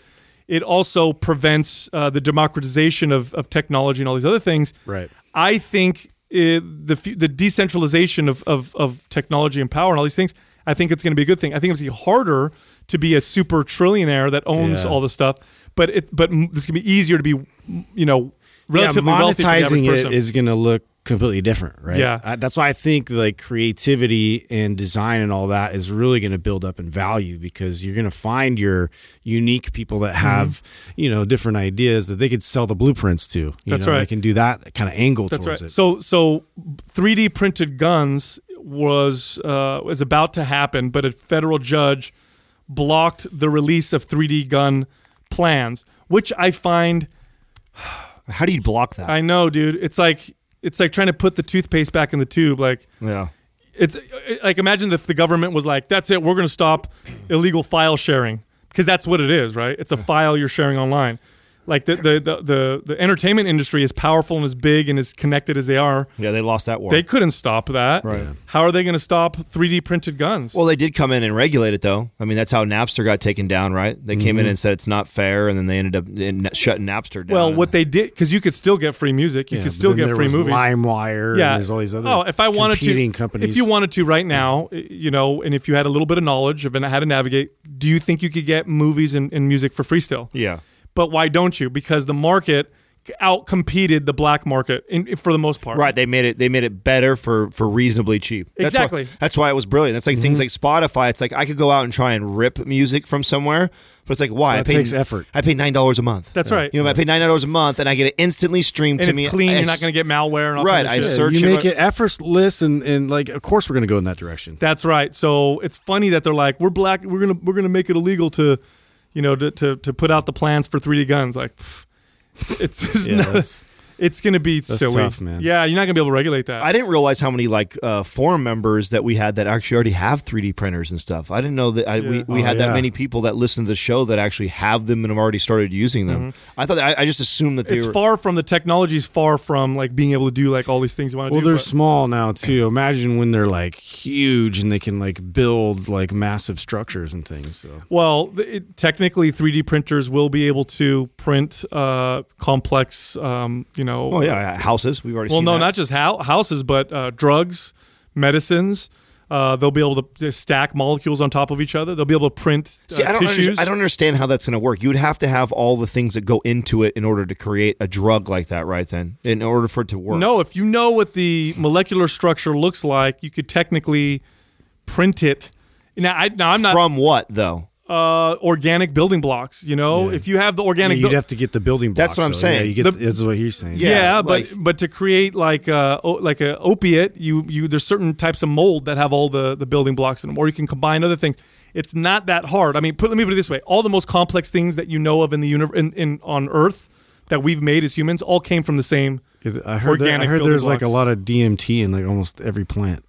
it also prevents uh, the democratization of, of technology and all these other things. Right. I think it, the the decentralization of, of, of technology and power and all these things, I think it's going to be a good thing. I think it's gonna be harder to be a super trillionaire that owns Yeah. all this stuff, but it but it's going to be easier to be, you know, relatively yeah, wealthy for the average monetizing it is going to look completely different, right? Yeah. I, that's why I think like creativity and design and all that is really going to build up in value because you're going to find your unique people that Mm-hmm. have you know different ideas that they could sell the blueprints to. You That's know, right. They can do that kind of angle That's towards right. it. So so 3D printed guns was uh, was about to happen, but a federal judge blocked the release of 3D gun plans, which I find How do you block that? I know, dude. It's like it's like trying to put the toothpaste back in the tube. Like yeah. it's like imagine if the government was like, "That's it, we're going to stop illegal file sharing," because that's what it is, right? It's a file you're sharing online. Like the the, the the the entertainment industry is powerful and as big and as connected as they are. Yeah, they lost that war. They couldn't stop that. Right. How are they going to stop 3D printed guns? well, they did come in and regulate it, though. I mean, that's how Napster got taken down, right? They came in mm-hmm. and said it's not fair, and then they ended up in, shutting Napster down. Well, what they did because you could still get free music, you Yeah, could still get there free was movies. LimeWire. yeah. And there's all these other. oh, if I wanted to, competing companies. if you wanted to right now, you know, and if you had a little bit of knowledge of how to navigate, do you think you could get movies and, and music for free still? yeah. But why don't you? Because the market outcompeted the black market in, for the most part. Right, they made it. They made it better for for reasonably cheap. That's Exactly. Why, that's why it was brilliant. That's like things mm-hmm. like Spotify. It's like I could go out and try and rip music from somewhere, but it's like why? That I pay, takes effort. I pay nine dollars a month. That's right. You know, I pay nine dollars a month, and I get it instantly streamed and to it's me. clean. I You're not going to get malware and all Right, kinds I of shit. search you it make on- it effortless, and and like of course we're going to go in that direction. That's right. So it's funny that they're like, we're black. We're gonna we're gonna make it illegal to, you know, to to, to put out the plans for 3D guns. Like, it's it's, just [laughs] Yeah, not, that's- it's gonna be silly. tough, man. Yeah, you're not gonna be able to regulate that. I didn't realize how many like uh, forum members that we had that actually already have 3D printers and stuff. I didn't know that I, we, Yeah. we Oh, had that many people that listen to the show that actually have them and have already started using them. I thought I, I just assumed that they Mm-hmm. it's were far from the technology is far from like being able to do like all these things you want to Well, do. they're but- small now too. Imagine when they're like huge and they can like build like massive structures and things. So Well, it, technically, 3D printers will be able to print uh, complex, um, you know. Oh yeah, houses. We've already Well, no, that. not just hou- houses, but uh, drugs, medicines. Uh, they'll be able to stack molecules on top of each other. They'll be able to print uh, See, I tissues. I don't understand how that's going to work. You would have to have all the things that go into it in order to create a drug like that, right? Then, in order for it to work. No, if you know what the molecular structure looks like, you could technically print it. Now, I, now I'm not from what though? Uh, organic building blocks. You know, if you have the organic, you'd buil- have to get the building blocks. That's what I'm so, yeah, saying. you get The- that's what you're saying. yeah, Yeah, but like- but to create like uh like a opiate, you you there's certain types of mold that have all the the building blocks in them, or you can combine other things. It's not that hard. I mean, put, let me put it this way: all the most complex things that you know of in the universe in, in on Earth that we've made as humans all came from the same. I heard, that, I heard building there's like a lot of DMT in like almost every plant.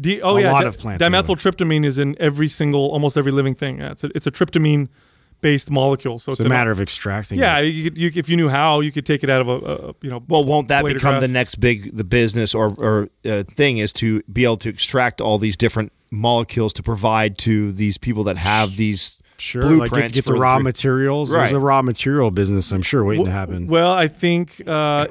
D, oh A yeah, lot di- of plants dimethyltryptamine is in every single, almost every living thing. Yeah, it's a, it's a tryptamine based molecule. So it's, It's a matter of extracting. Yeah, it. you could, you, if you knew how, you could take it out of a, a you know. Well, won't that become the next big the business or or uh, thing is to be able to extract all these different molecules to provide to these people that have these sure. blueprints Like get, get the raw for- materials. There's a raw material business. I'm sure waiting to happen. Well, I think uh,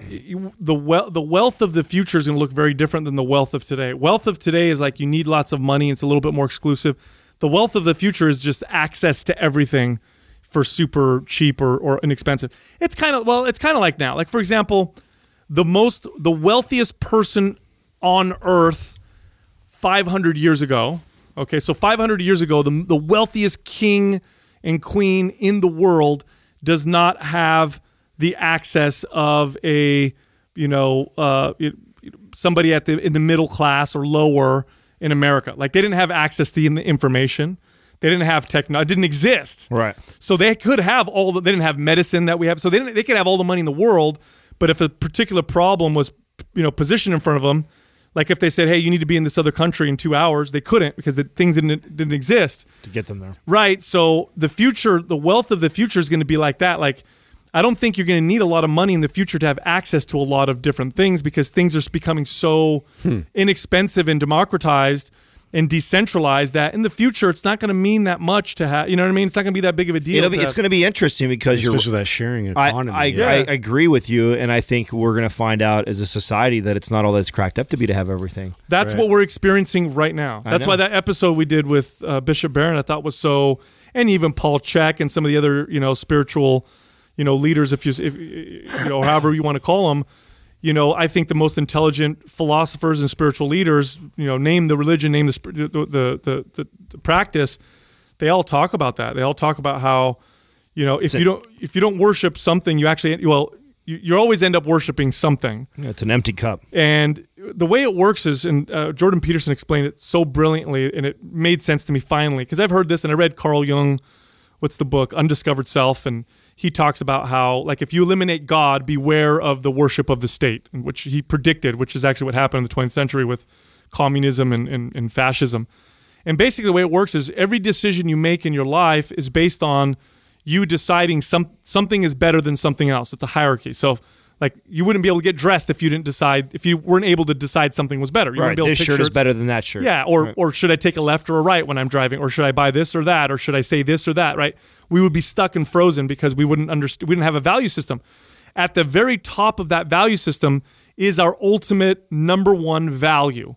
the wel- the wealth of the future is going to look very different than the wealth of today. Wealth of today is like you need lots of money; it's a little bit more exclusive. The wealth of the future is just access to everything for super cheap or, or inexpensive. It's kind of well, it's kind of like now. Like for example, the most the wealthiest person on earth 500 years ago. Okay, so 500 years ago, the, the wealthiest king and queen in the world does not have the access of a, you know, uh, it- somebody at the in the middle class or lower in America. Like they didn't have access to the information. They didn't have techno. It didn't exist. Right. So they could have all the. They didn't have medicine that we have. So they didn't. They could have all the money in the world, but if a particular problem was, you know, positioned in front of them, Like if they said, "Hey, you need to be in this other country in two hours," they couldn't because the things didn't didn't exist. to get them there. Right. So the future, the wealth of the future is going to be like that. Like, I don't think you're going to need a lot of money in the future to have access to a lot of different things because things are becoming so hmm. inexpensive and democratized and decentralize that in the future it's not going to mean that much to have. You know what I mean? It's not going to be that big of a deal. It'll be, to it's going to be interesting because you're. Especially that sharing I, economy. I, yeah. I agree with you, and I think we're going to find out as a society that it's not all that's cracked up to be to have everything. That's what we're experiencing right now. That's why that episode we did with uh, Bishop Barron I thought was so, and even Paul Chek and some of the other you know spiritual, you know leaders, if you if you know however you want to call them, you know I think the most intelligent philosophers and spiritual leaders, you know, name the religion, name the the the, the, the, practice, they all talk about that. They all talk about how, you know, if you don't if you don't worship something, you actually well. You, you always end up worshiping something. Know, it's an empty cup. And the way it works is, and uh, Jordan Peterson explained it so brilliantly, and it made sense to me finally because I've heard this and I read Carl Jung, what's the book, Undiscovered Self, and he talks about how, like, if you eliminate God, beware of the worship of the state, which he predicted, which is actually what happened in the 20th century with communism and, and, and fascism. And basically, the way it works is every decision you make in your life is based on you deciding some something is better than something else. It's a hierarchy. So, like, you wouldn't be able to get dressed if you didn't decide if you weren't able to decide something was better. You Right. wouldn't be able This shirt is better than that shirt. Yeah, or Right. or should I take a left or a right when I'm driving, or should I buy this or that, or should I say this or that? Right? We would be stuck and frozen because we wouldn't understand. We didn't have a value system. At the very top of that value system is our ultimate number one value.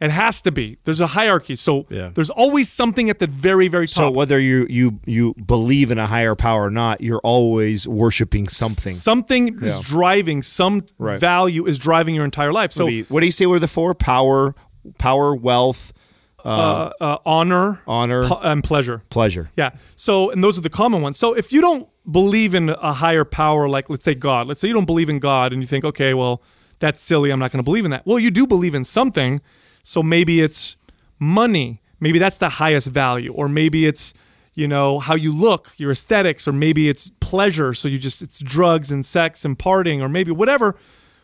It has to be. There's a hierarchy, so Yeah. there's always something at the very very top. So whether you you you believe in a higher power or not, you're always worshiping something. Something is driving some Right. value is driving your entire life. So what, do you, what do you say were the four? Power, power, wealth, uh, uh, honor, honor, pu- and pleasure. pleasure. Yeah. So, and those are the common ones. So, if you don't believe in a higher power, like let's say God, let's say you don't believe in God and you think, okay, well, that's silly. I'm not going to believe in that. Well, you do believe in something. So maybe it's money. Maybe that's the highest value. Or maybe it's, you know, how you look, your aesthetics, or maybe it's pleasure. So you just, it's drugs and sex and partying, or maybe whatever.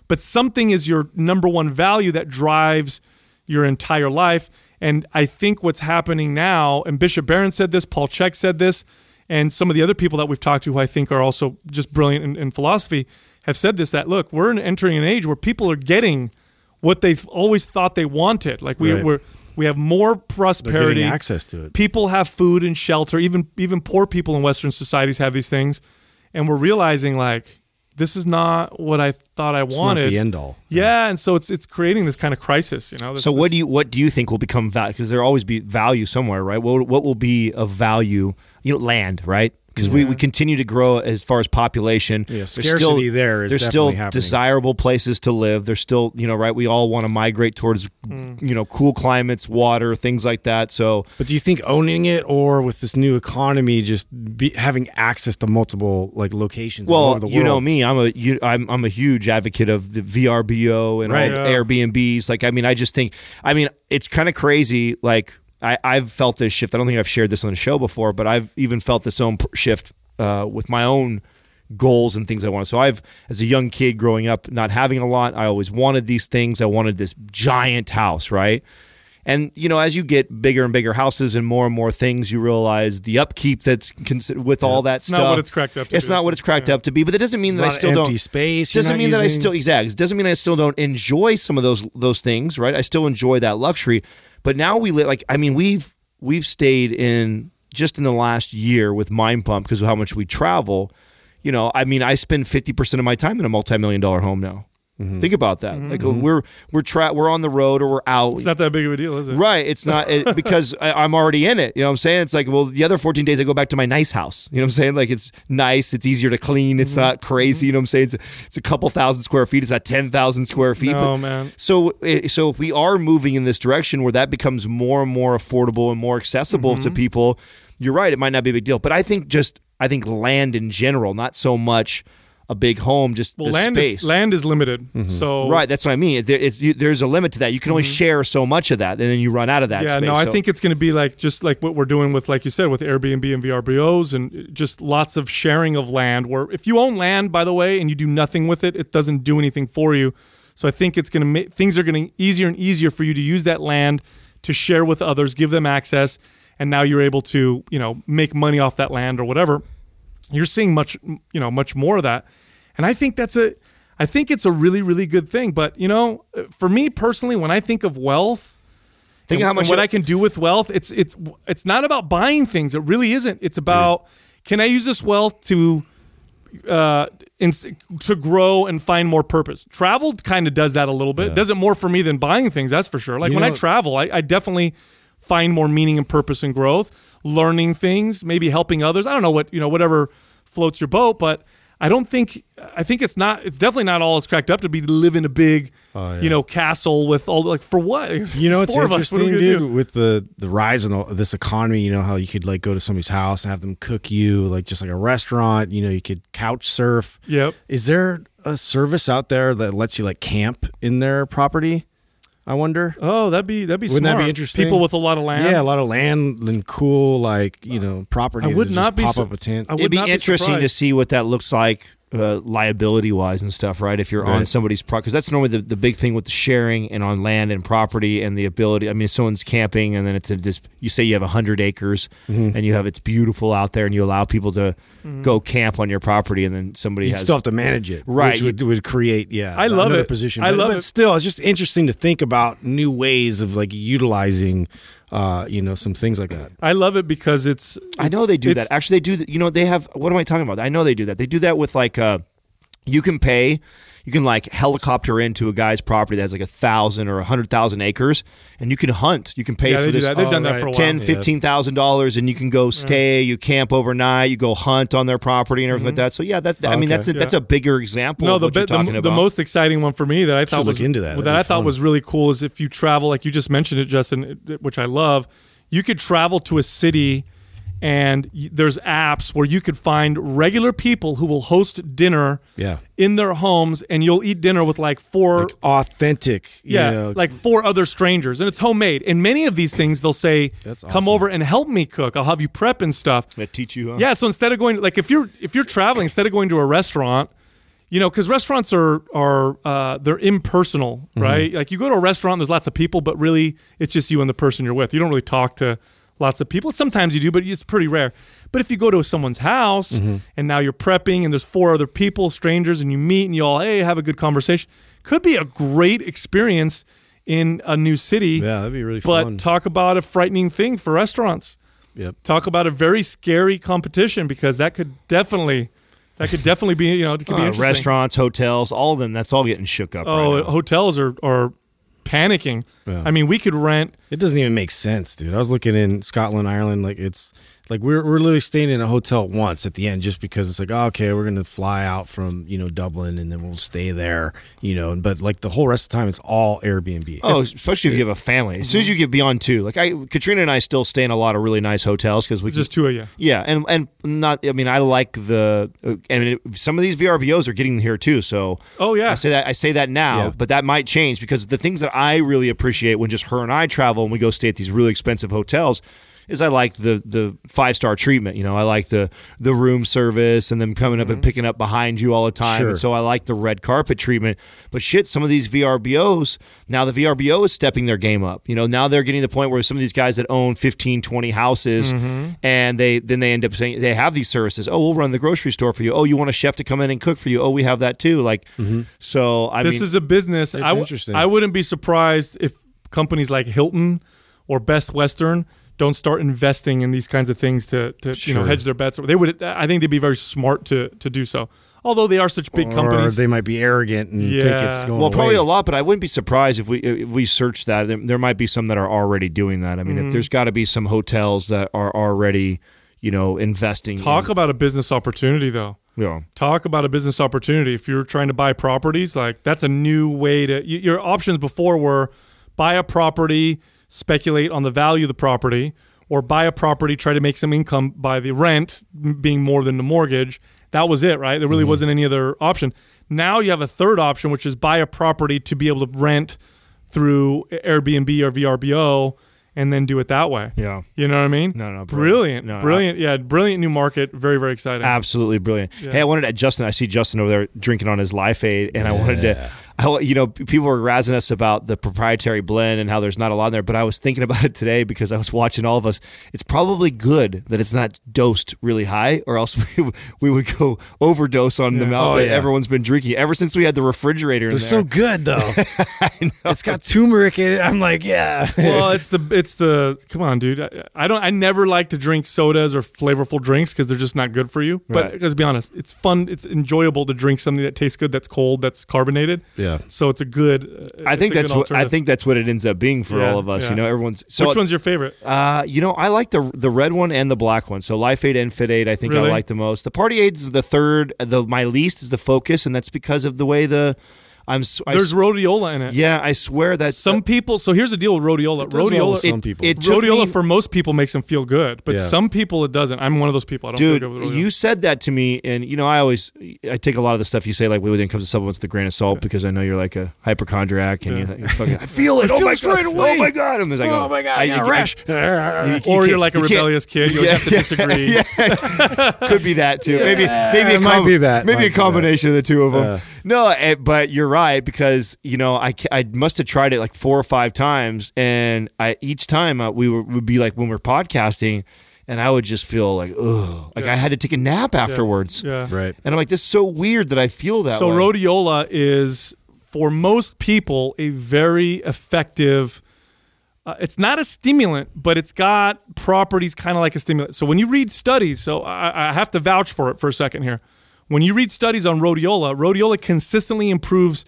But something is your number one value that drives your entire life. And I think what's happening now, and Bishop Barron said this, Paul Chek said this, and some of the other people that we've talked to who I think are also just brilliant in, in philosophy have said this that look, we're entering an age where people are getting what they've always thought they wanted. Like we, Right. we're, we have more prosperity. getting access to it. People have food and shelter. Even even poor people in Western societies have these things, and we're realizing like this is not what I thought I It's not wanted. the end all. Yeah, and so it's it's creating this kind of crisis. You know. This, So what this- do you what do you think will become value? Because there will always be value somewhere, right? What what will be of value? You know, land, right? Because we, we continue to grow as far as population. Yeah, There's scarcity there is there's still happening. desirable places to live. There's still you know right. We all want to migrate towards Mm. you know cool climates, water, things like that. So But do you think owning it or with this new economy, just be, having access to multiple like locations all well, over the world? you know me. I'm a you, I'm I'm a huge advocate of the VRBO and Right. all Yeah. Airbnbs. Like, I mean, I just think, I mean, it's kind of crazy. Like, I I've felt this shift. I don't think I've shared this on the show before, but I've even felt this own shift uh, with my own goals and things I want. So I've, as a young kid growing up, not having a lot, I always wanted these things. I wanted this giant house, right? And you know, as you get bigger and bigger houses and more and more things, you realize the upkeep that's with all that stuff. It's stuff. not what it's cracked up to It's be. not what it's cracked up to be. But that doesn't mean that I still empty don't. space Doesn't mean that I still exactly. Doesn't mean I still don't enjoy some of those those things. Right. I still enjoy that luxury. But now we live like I mean we've we've stayed in just in the last year with Mind Pump because of how much we travel. You know, I mean, I spend fifty percent of my time in a multi-million dollar home now. Mm-hmm. Think about that. Like we're we're tra- we're on the road or we're out. It's not that big of a deal, is it? Right. It's not it, [laughs] because I, I'm already in it. You know what I'm saying? It's like, well, the other 14 days I go back to my nice house. You know what I'm saying? Like it's nice. It's easier to clean. Mm-hmm. It's not crazy. You know what I'm saying? It's, it's a couple thousand square feet. It's not 10,000 square feet. No, but- man. So, eh, so if we are moving in this direction where that becomes more and more affordable and more accessible Mm-hmm. to people, you're right. It might not be a big deal. But I think just, I think land in general, not so much a big home, just Well, the land space. is land is limited, so Right, that's what I mean. There, it's, you, there's a limit to that. You can only share so much of that, and then you run out of that. Mm-hmm. Yeah, space. no, I think it's going to be like just like what we're doing with, like you said, with Airbnb and VRBOs, and just lots of sharing of land. Where if you own land, by the way, and you do nothing with it, it doesn't do anything for you. So I think it's going to make things are getting easier and easier for you to use that land to share with others, give them access, and now you're able to you know make money off that land or whatever. You're seeing much you know much more of that, and I think that's a I think it's a really really good thing. But you know, for me personally, when I think of wealth. Think and, how much what I can do with wealth. It's it's it's not about buying things. It really isn't. It's about can I use this wealth to uh in, to grow and find more purpose. Travel kind of does that a little bit. Does it more for me than buying things. That's for sure. Like You when I travel, I, I definitely find more meaning and purpose and growth. Learning things, maybe helping others. I don't know what you know, whatever floats your boat, but. I don't think I think it's not it's definitely not all it's cracked up to be to live in a big Oh, yeah. you know castle with all like for what [laughs] You know, It's it's us. What are we interesting, dude, do? with the the rise in all, this economy. You know how you could like go to somebody's house and have them cook you, like just like a restaurant. You know, you could couch surf. Yep. Is there a service out there that lets you like camp in their property? I wonder. Oh, that'd be that'd be Wouldn't that be interesting? People with a lot of land. Yeah, a lot of land and cool, like you know, property. I would not just be pop su- up a tent. I would It'd be not be interesting to see what that looks like uh, liability wise and stuff, right? If you're on somebody's property, because that's normally the, the big thing with the sharing and on land and property and the ability. I mean, if someone's camping and then it's a, this, you say you have 100 acres Mm-hmm. and you have it's beautiful out there and you allow people to go camp on your property and then somebody You has. still have to manage it, Right, Which would, would create, yeah. I love it. Position, I but, love but it. Still, it's just interesting to think about new ways of like utilizing, uh, you know, some things like that. I love it because it's. I know they do that. Actually, they do. that- You know, they have. What am I talking about? I know they do that. They do that with like. Uh, you can pay. You can like helicopter into a guy's property that has like a thousand or a hundred thousand acres, and you can hunt. You can pay Yeah, for they do this that. They've Oh, done that right. for a while. ten, fifteen thousand dollars, and you can go stay. You camp overnight. You go hunt on their property and everything like mm-hmm. that. So yeah, that I mean Okay. that's a, that's a bigger example. no, of the, what you're the, talking the about. most exciting one for me that I thought look was into that. That'd that be I thought fun. was really cool is if you travel, like you just mentioned it, Justin, which I love. You could travel to a city, and there's apps where you could find regular people who will host dinner Yeah. in their homes, and you'll eat dinner with like four Like authentic, you Yeah, know, like four other strangers, and it's homemade. And many of these things, they'll say, That's "Come over and help me cook. I'll have you prep and stuff." that teach you. Huh? Yeah. So instead of going, like, if you're if you're traveling, instead of going to a restaurant, you know, because restaurants are are uh, they're impersonal, Mm-hmm. right? Like you go to a restaurant, there's lots of people, but really it's just you and the person you're with. You don't really talk to lots of people. Sometimes you do, but it's pretty rare. But if you go to someone's house Mm-hmm. and now you're prepping and there's four other people, strangers, and you meet and you all hey have a good conversation, could be a great experience in a new city. yeah, that'd be really But fun. But talk about a frightening thing for restaurants yep. talk about a very scary competition because that could definitely that could definitely be you know it could be Uh, interesting. restaurants, hotels, all of them. That's all getting shook up. Oh, right now. hotels are are panicking. Yeah. I mean, we could rent. It doesn't even make sense, dude. I was looking in Scotland, Ireland, like it's like we're we're literally staying in a hotel once at the end just because it's like oh, okay, we're gonna fly out from you know Dublin and then we'll stay there, you know. But like the whole rest of the time, it's all Airbnb. Oh, especially if you have a family. As soon as you get beyond two, like I, Katrina and I still stay in a lot of really nice hotels because we Just can, two of you. yeah, and and not. I mean, I like the uh, and it, some of these VRBOs are getting here too. So Oh, yeah. I say that I say that now, Yeah. but that might change because the things that I really appreciate when just her and I travel and we go stay at these really expensive hotels. Is I like the the five star treatment, you know. I like the the room service and them coming up and mm-hmm. picking up behind you all the time. Sure. And so I like the red carpet treatment. But shit, some of these VRBOs, now the VRBO is stepping their game up. You know, now they're getting to the point where some of these guys that own 15, 20 houses mm-hmm. and they then they end up saying they have these services. Oh, we'll run the grocery store for you. Oh, you want a chef to come in and cook for you? Oh, we have that too. Like mm-hmm. so I this mean is a business. I w- interesting. I wouldn't be surprised if companies like Hilton or Best Western don't start investing in these kinds of things to, to you know hedge their bets. They would. I think they'd be very smart to to do so. Although they are such big or companies. they might be arrogant and think it's Yeah. going Well, probably a lot, but I wouldn't be surprised if we if we search that. There, there might be some that are already doing that. I mean, Mm-hmm. if there's got to be some hotels that are already, you know, investing. Talk in, about a business opportunity, though. Yeah. talk about a business opportunity. If you're trying to buy properties, like that's a new way to. Your options before were buy a property, speculate on the value of the property, or buy a property, try to make some income by the rent being more than the mortgage. That was it, right? There really mm-hmm. wasn't any other option. Now you have a third option, which is buy a property to be able to rent through Airbnb or VRBO, and then do it that way. yeah. You know what I mean? No, no, brilliant. brilliant, No, brilliant. yeah, brilliant new market. Very, very exciting. Absolutely brilliant. Yeah. Hey, I wanted to Justin. I see Justin over there drinking on his Life Aid, and I wanted to. I, you know, people were razzing us about the proprietary blend and how there's not a lot in there. But I was thinking about it today because I was watching all of us. It's probably good that it's not dosed really high, or else [laughs] we, we would go overdose on the amount Oh, that yeah. everyone's been drinking ever since we had the refrigerator. They're in so good though. [laughs] It's got turmeric in it. I'm like, yeah. well, it's the it's the come on, dude. I, I don't. I never like to drink sodas or flavorful drinks because they're just not good for you. But let's be honest, it's fun. It's enjoyable to drink something that tastes good, that's cold, that's carbonated. Yeah. So it's a good. uh, I think that's what I think that's what it ends up being for Yeah, all of us. yeah. You know, everyone's so Which one's your favorite? Uh, you know, I like the the red one and the black one. So Life Aid and Fit Aid, I think Really? I like the most. The Party Aid's the third. The my least is the Focus, and that's because of the way the I'm. s- I There's s- rhodiola in it. yeah, I swear that Some people. So here's the deal with rhodiola. does well Rhodiola. with some people. It took rhodiola me- for most people makes them feel good, but Yeah. some people it doesn't. I'm one of those people. I don't feel Dude, good with rhodiola. you said that to me, and you know, I always I take a lot of the stuff you say like when it comes to supplements with a grain of salt because I know you're like a hypochondriac and Yeah. you, you fucking, [laughs] I feel it. oh feel my god! straight away. Oh my god! I'm just like, Oh my god, I got a you- rash. you- you [laughs] or you're like a you rebellious kid. You [laughs] always have to disagree. Could be that too. Maybe maybe it a might be that. Maybe a combination of the two of them. No, eh, but you're right because you know I, I must have tried it like four or five times, and I each time uh, we were, would be like when we're podcasting, and I would just feel like ugh, like I had to take a nap afterwards. Yeah. Right. And I'm like, this is so weird that I feel that So way. rhodiola is for most people a very effective. Uh, it's not a stimulant, but it's got properties kind of like a stimulant. So when you read studies, so I, I have to vouch for it for a second here. When you read studies on rhodiola, rhodiola consistently improves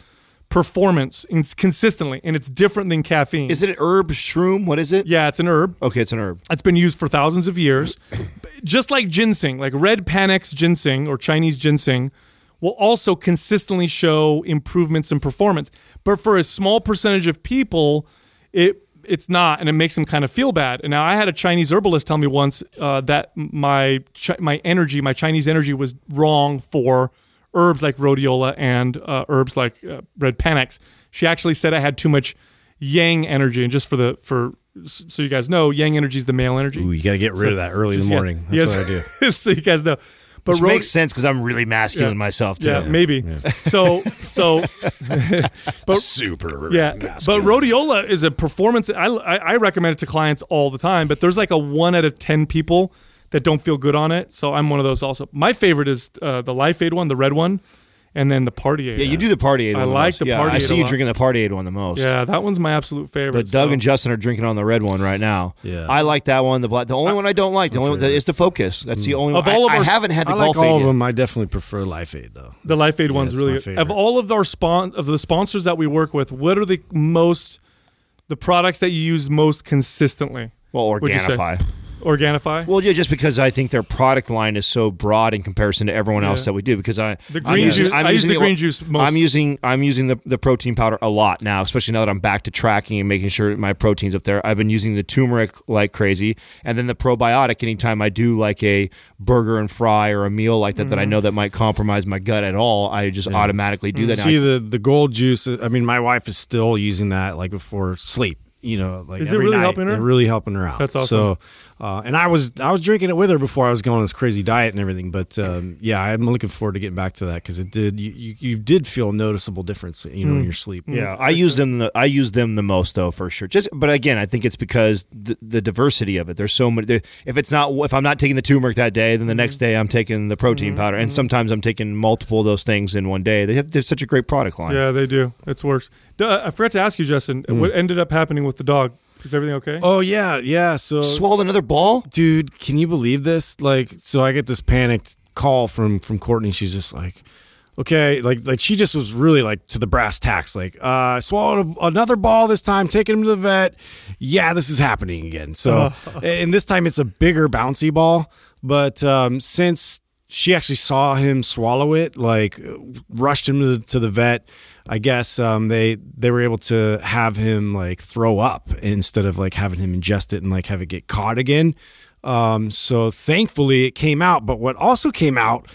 performance in, consistently, and it's different than caffeine. Is it an herb shroom? What is it? Yeah, it's an herb. Okay, it's an herb. It's been used for thousands of years. [clears throat] Just like ginseng, like red panax ginseng or Chinese ginseng will also consistently show improvements in performance. But for a small percentage of people, it it's not, and it makes them kind of feel bad. And now I had a Chinese herbalist tell me once uh, that my my energy, my Chinese energy, was wrong for herbs like rhodiola and uh, herbs like uh, red panax. She actually said I had too much yang energy, and just for the for so you guys know, yang energy is the male energy. Ooh, you got to get rid So of that early in the just- yeah. morning. That's Yes. what I do. [laughs] so you guys know. But Which rho- makes sense because I'm really masculine Yeah. myself too. yeah, maybe. So so [laughs] but Super. yeah, but rhodiola is a performance. I, I I recommend it to clients all the time. But there's like a one out of ten people that don't feel good on it. So I'm one of those also. My favorite is uh, the Life Aid one, the red one, and then the Party Aid. Yeah, you do the party aid. I one like most. the yeah, Party I see you lot. drinking the party aid one the most. Yeah, that one's my absolute favorite. But Doug so- and Justin are drinking on the red one right now. Yeah. I like that one. The black. The only one I don't like. The only one that is the focus. That's the mm. only Of one. all of I, I haven't had the I like golf all aid of yet. them. I definitely prefer Life Aid though. The It's- Life Aid yeah, one's really my good. Of all of our spon- of the sponsors that we work with, what are the most the products that you use most consistently? Well, Would you say? Organifi. Organifi. Well, yeah, just because I think their product line is so broad in comparison to everyone else Yeah. that we do. Because I The I'm green using- juice- I'm I use using the green juice most. I'm using I'm using the, the protein powder a lot now, especially now that I'm back to tracking and making sure my protein's up there. I've been using the turmeric like crazy, and then the probiotic. Anytime I do like a burger and fry or a meal like that that I Mm-hmm. know that might compromise my gut at all, I just automatically do that. now. See the the gold juice. I mean, my wife is still using that like before sleep. You know, like Is it really night, helping her? and really helping her out. That's awesome. So, uh, and I was I was drinking it with her before I was going on this crazy diet and everything. But um, yeah, I'm looking forward to getting back to that because it did you, you you did feel a noticeable difference. You know, in mm. your sleep. Yeah, I use them. The, I use them the most though, for sure. Just, but again, I think it's because the, the diversity of it. There's so many. there- If it's not, if I'm not taking the turmeric that day, then the next mm-hmm. day I'm taking the protein mm-hmm. powder, and mm-hmm. sometimes I'm taking multiple of those things in one day. They have they're such a great product line. Yeah, they do. It's worse. Duh, I forgot to ask you, Justin. Mm. What ended up happening with the dog? Is everything okay? Oh yeah, yeah. So Swallowed another ball. dude can you believe this like so i get this panicked call from from courtney she's just like okay like like she just was really like to the brass tacks like uh i swallowed a, another ball this time taking him to the vet yeah this is happening again so [laughs] and this time it's a bigger bouncy ball but um since she actually saw him swallow it like rushed him to the, to the vet i guess um they they were able to have him like throw up instead of like having him ingest it and like have it get caught again. Um so thankfully it came out but what also came out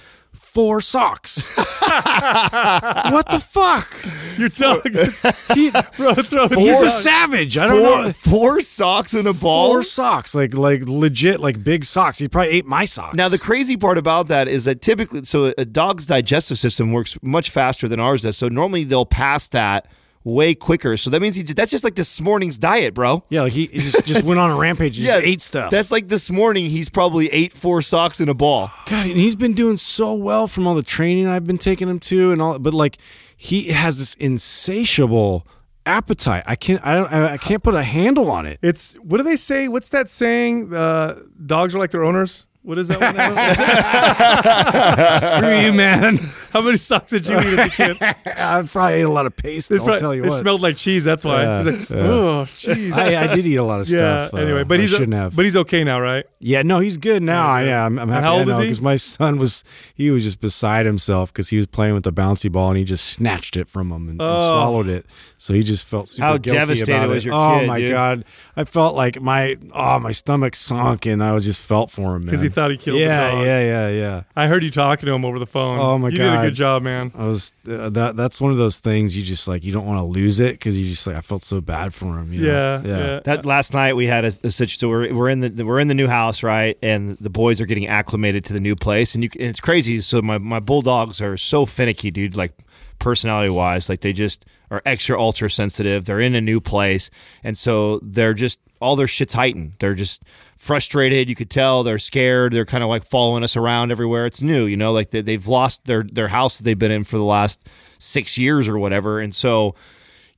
four socks [laughs] what the fuck Your dog. Is, [laughs] He, bro, throw he's a savage. I don't four, know. four socks in a ball. Four socks, like like legit, like big socks. He probably ate my socks. Now the crazy part about that is that typically, so a dog's digestive system works much faster than ours does. So normally they'll pass that way quicker. So that means he, that's just like this morning's diet, bro. yeah, like he, he just, just went on a rampage. He just [laughs] ate stuff. That's like this morning. He's probably ate four socks in a ball. God, and he's been doing so well from all the training I've been taking him to, and all. But like, he has this insatiable appetite. I can't. I don't. I, I can't put a handle on it. It's what do they say? What's that saying? Uh, dogs are like their owners. What is that one? now? [laughs] Screw you, man. How many socks did you eat as a kid? I probably ate a lot of paste. It's I'll probably- tell you it what. smelled like cheese. That's why. Yeah, He's like, yeah. oh, cheese. I, I did eat a lot of [laughs] stuff. uh, anyway, but I he's shouldn't have. but he's okay now, right? Yeah, no, he's good now. I, yeah, I'm, I'm happy. how old is he? Because my son was he was just beside himself because he was playing with the bouncy ball and he just snatched it from him and, and Oh. swallowed it. So he just felt super How guilty devastated about was it. your oh kid, my dude? god, I felt like my oh my stomach sunk and I was just felt for him 'Cause he man. Thought he killed the yeah, dog. Yeah, yeah, yeah. I heard you talking to him over the phone. Oh, my god. you did a good job, man. I was uh, that. That's one of those things you just like. You don't want to lose it because you just like. I felt so bad for him. you know? Yeah, yeah. That last night we had a, a situation. So we're, we're in the we're in the new house, right? And the boys are getting acclimated to the new place, and you and it's crazy. So my my bulldogs are so finicky, dude. Like personality wise, like they just are extra ultra sensitive. They're in a new place, and so they're just all their shit's heightened. They're just frustrated. You could tell they're scared. They're kind of like following us around everywhere. It's new, you know, like they, they've lost their their house that they've been in for the last six years or whatever, and so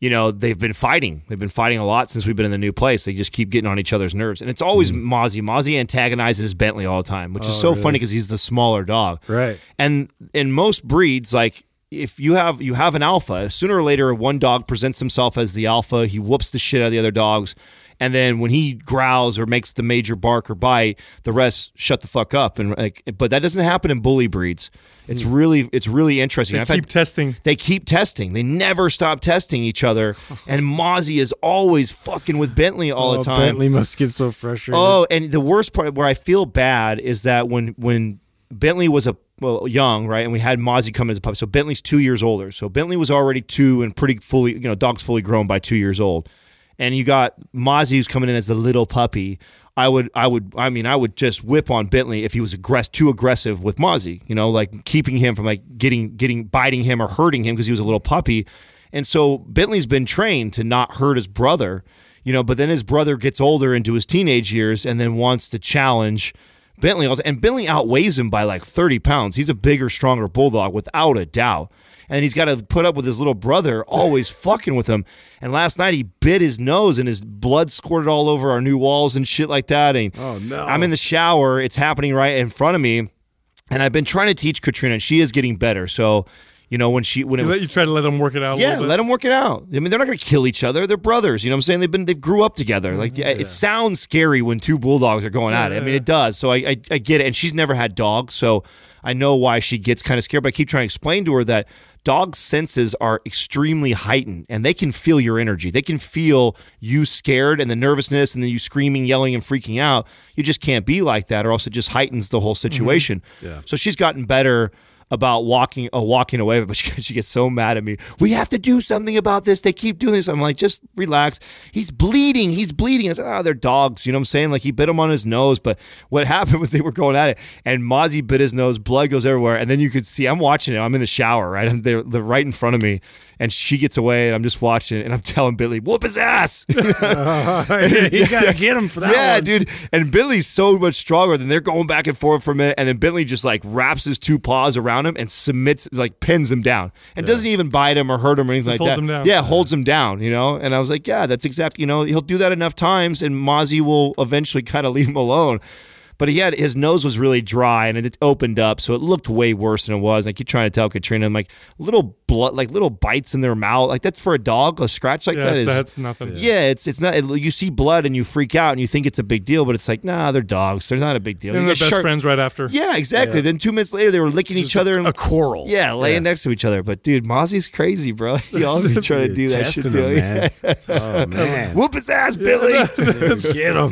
you know, they've been fighting. They've been fighting a lot since we've been in the new place. They just keep getting on each other's nerves. And it's always mm-hmm. Mozzie. Mozzie antagonizes Bentley all the time, which is oh, so funny because he's the smaller dog. Right. And in most breeds, like if you have you have an alpha, sooner or later one dog presents himself as the alpha, he whoops the shit out of the other dogs. And then when he growls or makes the major bark or bite, the rest shut the fuck up. And like, but that doesn't happen in bully breeds. It's hmm. really, it's really interesting. They I've keep had- testing. they keep testing. They never stop testing each other. [laughs] And Mozzie is always fucking with Bentley all Oh, the time. Bentley must get so frustrated. Oh, and the worst part where I feel bad is that when when Bentley was a well young, right, and we had Mozzie come as a puppy. So Bentley's two years older. So Bentley was already two and pretty fully, you know, dog's fully grown by two years old. And you got Mozzie who's coming in as the little puppy. I would, I would, I mean, I would just whip on Bentley if he was aggress too aggressive with Mozzie. You know, like keeping him from like getting, getting, biting him or hurting him because he was a little puppy. And so Bentley's been trained to not hurt his brother, you know, but then his brother gets older into his teenage years and then wants to challenge Bentley. And Bentley outweighs him by like 30 pounds. He's a bigger, stronger bulldog without a doubt. And he's got to put up with his little brother always fucking with him. And last night he bit his nose and his blood squirted all over our new walls and shit like that. And Oh, no. I'm in the shower. It's happening right in front of me. And I've been trying to teach Katrina, and she is getting better. So, you know, when she when You, was let, you try to let them work it out. Yeah, let them work it out. I mean, they're not going to kill each other. They're brothers. You know what I'm saying? They've been they grew up together. Mm, like yeah, it sounds scary when two bulldogs are going at it. I mean, it does. So I, I I get it. And she's never had dogs, so I know why she gets kind of scared. But I keep trying to explain to her that dogs' senses are extremely heightened, and they can feel your energy. They can feel you scared and the nervousness, and then you screaming, yelling, and freaking out. You just can't be like that, or else it just heightens the whole mm-hmm. situation. Yeah. So she's gotten better about walking uh, walking away, [laughs] but she, she gets so mad at me. We have to do something about this. They keep doing this. I'm like, just relax. He's bleeding. He's bleeding. I said, oh, they're dogs. You know what I'm saying? Like he bit him on his nose. But what [laughs] happened was they were going at it, and Mozzie bit his nose. Blood goes everywhere, and then you could see. I'm watching it. I'm in the shower, right? I'm there, they're right in front of me, and she gets away, and I'm just watching it, and I'm [laughs] telling Billy, whoop his ass. [laughs] you gotta get him for that. yeah, one. dude. And Billy's so much stronger than they're going back and forth for a minute, and then Bentley just like wraps his two paws around him and submits, like pins him down, and doesn't even bite him or hurt him or anything Just like holds that. him down. Yeah, holds him down. You know. And I was like, yeah, that's exactly. You know, he'll do that enough times, and Mozzie will eventually kind of leave him alone. But he had his nose was really dry and it opened up, so it looked way worse than it was. I keep trying to tell Katrina, I'm like little blood, like little bites in their mouth, like that's for a dog. A scratch like Yeah, that is that's nothing. yeah, it's it's not. you see blood and you freak out and you think it's a big deal, but it's like nah, they're dogs. They're not a big deal. And You they're best sharp- friends right after. Yeah, exactly. Then two minutes later, they were licking each other and a quarrel. yeah, laying next to each other. But dude, Mozzie's crazy, bro. [laughs] He always trying to do that shit to him, him. man. [laughs] Oh man, Whoop his ass, Billy. [laughs] get him.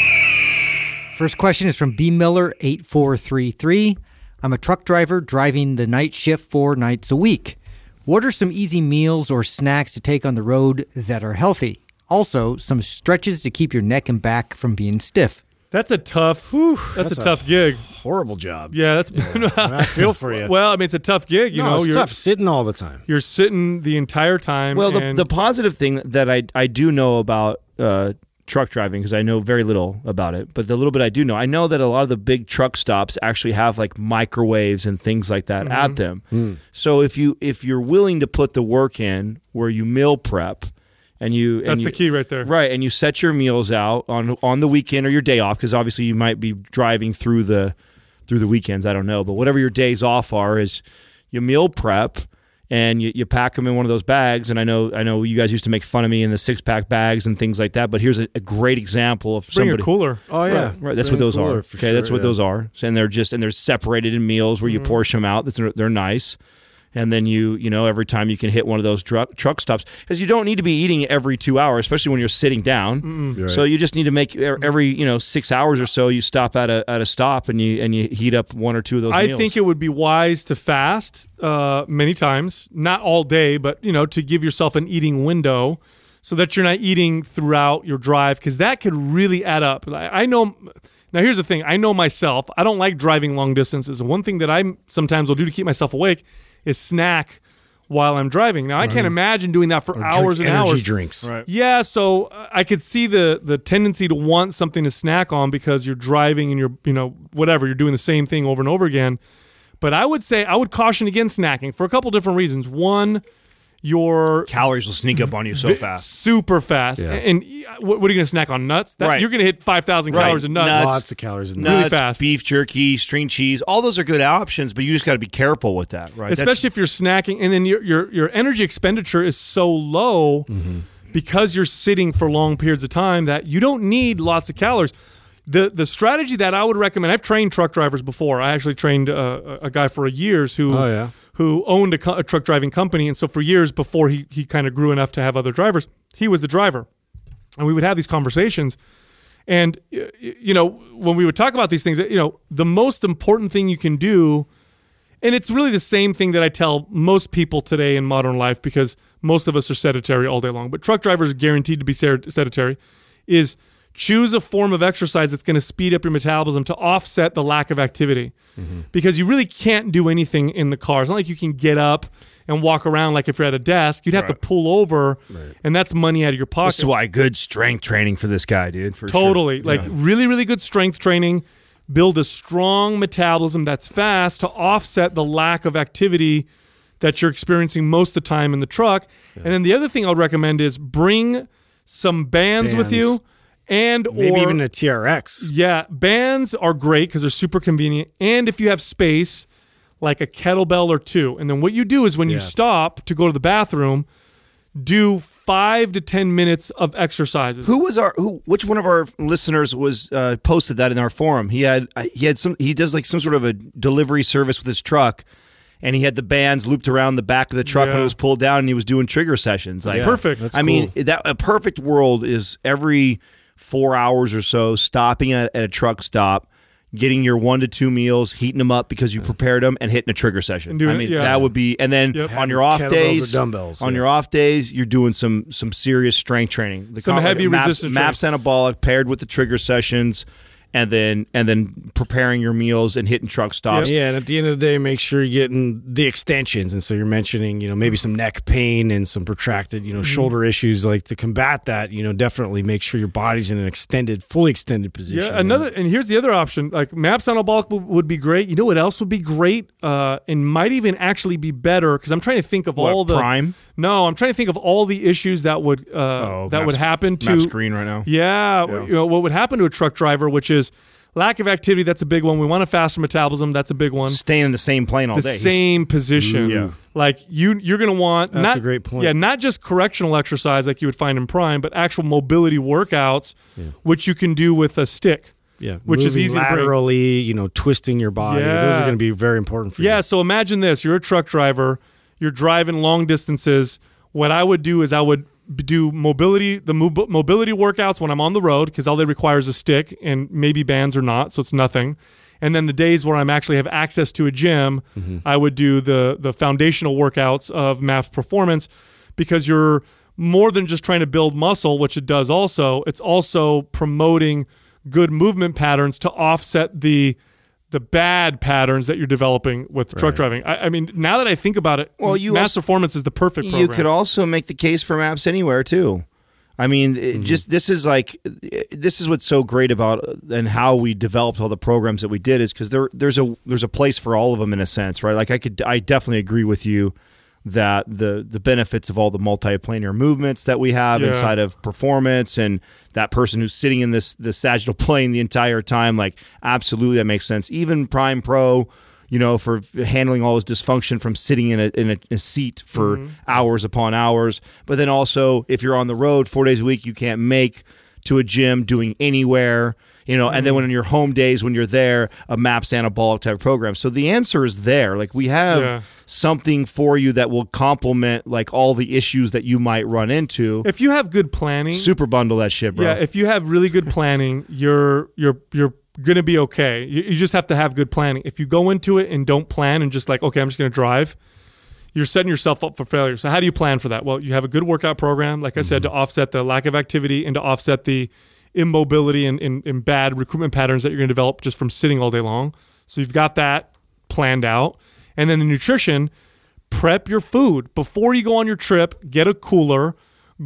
First question is from B Miller 8433. I'm a truck driver driving the night shift four nights a week. What are some easy meals or snacks to take on the road that are healthy? Also, some stretches to keep your neck and back from being stiff. That's a tough. that's, that's a a- tough gig. Horrible job. Yeah, that's. [laughs] I feel for you. well, I mean, it's a tough gig. You no, know, it's you're tough sitting all the time. you're sitting the entire time. Well, the, the positive thing that I I do know about uh, truck driving because I know very little about it, but the little bit I do know, I know that a lot of the big truck stops actually have like microwaves and things like that Mm-hmm. at them. Hmm. So if you if you're willing to put the work in, where you meal prep. And you, and That's you- the key right there. right? And you set your meals out on on the weekend or your day off, because obviously you might be driving through the through the weekends. I don't know, but whatever your days off are, is you meal prep and you, you pack them in one of those bags. And I know I know you guys used to make fun of me in the six pack bags and things like that, but here's a, a great example of Bring somebody. a cooler. Oh yeah, Right, right. That's Bring what those cooler are. Okay, sure, that's what yeah. those are. And they're just and they're separated in meals where you Mm-hmm. portion them out. That's they're nice. And then you you know every time you can hit one of those truck truck stops because you don't need to be eating every two hours, especially when you're sitting down. Right. So you just need to make every you know six hours or so you stop at a at a stop and you and you heat up one or two of those. I meals. think it would be wise to fast uh, many times, not all day, but you know, to give yourself an eating window so that you're not eating throughout your drive because that could really add up. I I know. Now here's the thing. I know myself. I don't like driving long distances. And one thing that I sometimes will do to keep myself awake is snack while I'm driving. Now I can't imagine doing that for Or hours drink and energy hours. drinks. Right. Yeah, so uh, I could see the the tendency to want something to snack on because you're driving and you're you know whatever you're doing the same thing over and over again. But I would say I would caution against snacking for a couple different reasons. One, you're calories will sneak up on you so vi- fast. super fast, Yeah. and, uh, what, what are you going to snack on? Nuts? That, Right. You're going to hit five thousand Right. calories of nuts. Nuts. Lots of calories in Really. Nuts, fast. beef jerky, string cheese, all those are good options, but you just got to be careful with that, right? That's- especially if you're snacking and then your your your energy expenditure is so low because you're sitting for long periods of time that you don't need lots of calories. The the strategy that I would recommend. I've trained truck drivers before. I actually trained uh, a guy for years who Oh, yeah. Who owned a, co- a truck driving company, and so for years before he he kind of grew enough to have other drivers, he was the driver, and we would have these conversations. And you know, when we would talk about these things, you know, the most important thing you can do, and it's really the same thing that I tell most people today in modern life because most of us are sedentary all day long, but truck drivers are guaranteed to be sedentary, is choose a form of exercise that's going to speed up your metabolism to offset the lack of activity. Because you really can't do anything in the car. It's not like you can get up and walk around like if you're at a desk. You'd have to pull over, and that's money out of your pocket. This is why good strength training for this guy, dude. For sure. Totally. Like really, really good strength training. Build a strong metabolism that's fast to offset the lack of activity that you're experiencing most of the time in the truck. And then the other thing I would recommend is bring some bands, with you Bands. And or Maybe or even a TRX. yeah, bands are great because they're super convenient. And if you have space, like a kettlebell or two. And then what you do is when you stop to go to the bathroom, do five to 10 minutes of exercises. Who was our who? Which one of our listeners was uh, posted that in our forum? He had uh, he had some he does like some sort of a delivery service with his truck, and he had the bands looped around the back of the truck when it was pulled down, and he was doing trigger sessions. Like, perfect. That's I mean, that a perfect world is every four hours or so stopping at, at a truck stop. Getting your one to two meals, heating them up because you prepared them, and hitting a trigger session. And doing I mean, yeah. that would be. And then Yep. on your off Kettlebells or days, dumbbells, on yeah. your off days, you're doing some some serious strength training. The Some com- heavy maps, resistance maps anabolic paired with the trigger sessions, and then and then preparing your meals and hitting truck stops. Yeah, and at the end of the day, make sure you're getting the extensions. And so you're mentioning, you know, maybe some neck pain and some protracted, you know, Mm-hmm. shoulder issues. Like to combat that, you know, definitely make sure your body's in an extended, fully extended position. Yeah, another and here's the other option. Like maps anabolic would, would be great. You know what else would be great? Uh, and might even actually be better because I'm trying to think of What, all the Prime? No, I'm trying to think of all the issues that would uh, Oh, that Maps- would happen to Maps green right now. Yeah, you know what would happen to a truck driver, which is Lack of activity, that's a big one. We want a faster metabolism, that's a big one. Staying in the same plane all The day. same position. Yeah. Like you you're gonna want That's not, a great point. Yeah, not just correctional exercise like you would find in Prime, but actual mobility workouts, which you can do with a stick. Yeah, Which is Moving easy to bring. laterally, you know, twisting your body. Yeah. Those are going to be very important for you. Yeah, so imagine this: you're a truck driver, you're driving long distances. What I would do is I would b- do mobility, the mo- mobility workouts when I'm on the road because all they require is a stick and maybe bands or not, so it's nothing. And then the days where I'm actually have access to a gym, mm-hmm. I would do the the foundational workouts of Maps Performance because you're more than just trying to build muscle, which it does also. It's also promoting good movement patterns to offset the the bad patterns that you're developing with truck driving. I, I mean, now that I think about it, Well, you MAPS also- Performance is the perfect program. You could also make the case for maps anywhere too. I mean, it Mm-hmm. just this is like this is what's so great about and how we developed all the programs that we did is because there there's a there's a place for all of them in a sense, right? Like I could I definitely agree with you that the the benefits of all the multiplanar movements that we have Yeah. inside of performance and that person who's sitting in this the sagittal [laughs] plane the entire time, like absolutely that makes sense. Even Prime Pro you know, for handling all his dysfunction from sitting in a in a, a seat for mm-hmm. hours upon hours. But then also, if you're on the road four days a week, you can't make to a gym doing anywhere. You know, and then mm-hmm. when on your home days, when you're there, a MAPS anabolic type program. So the answer is there. Like we have Yeah. something for you that will complement like all the issues that you might run into. if you have good planning, Super bundle that shit, bro. yeah, if you have really good planning, [laughs] you're you're you're gonna be okay. You, you just have to have good planning. If you go into it and don't plan and just like, okay, I'm just gonna drive, you're setting yourself up for failure. So how do you plan for that? Well, you have a good workout program, like I said, mm-hmm. to offset the lack of activity and to offset the immobility and, and, and bad recruitment patterns that you're gonna develop just from sitting all day long. So you've got that planned out. And then the nutrition, prep your food before you go on your trip. Get a cooler,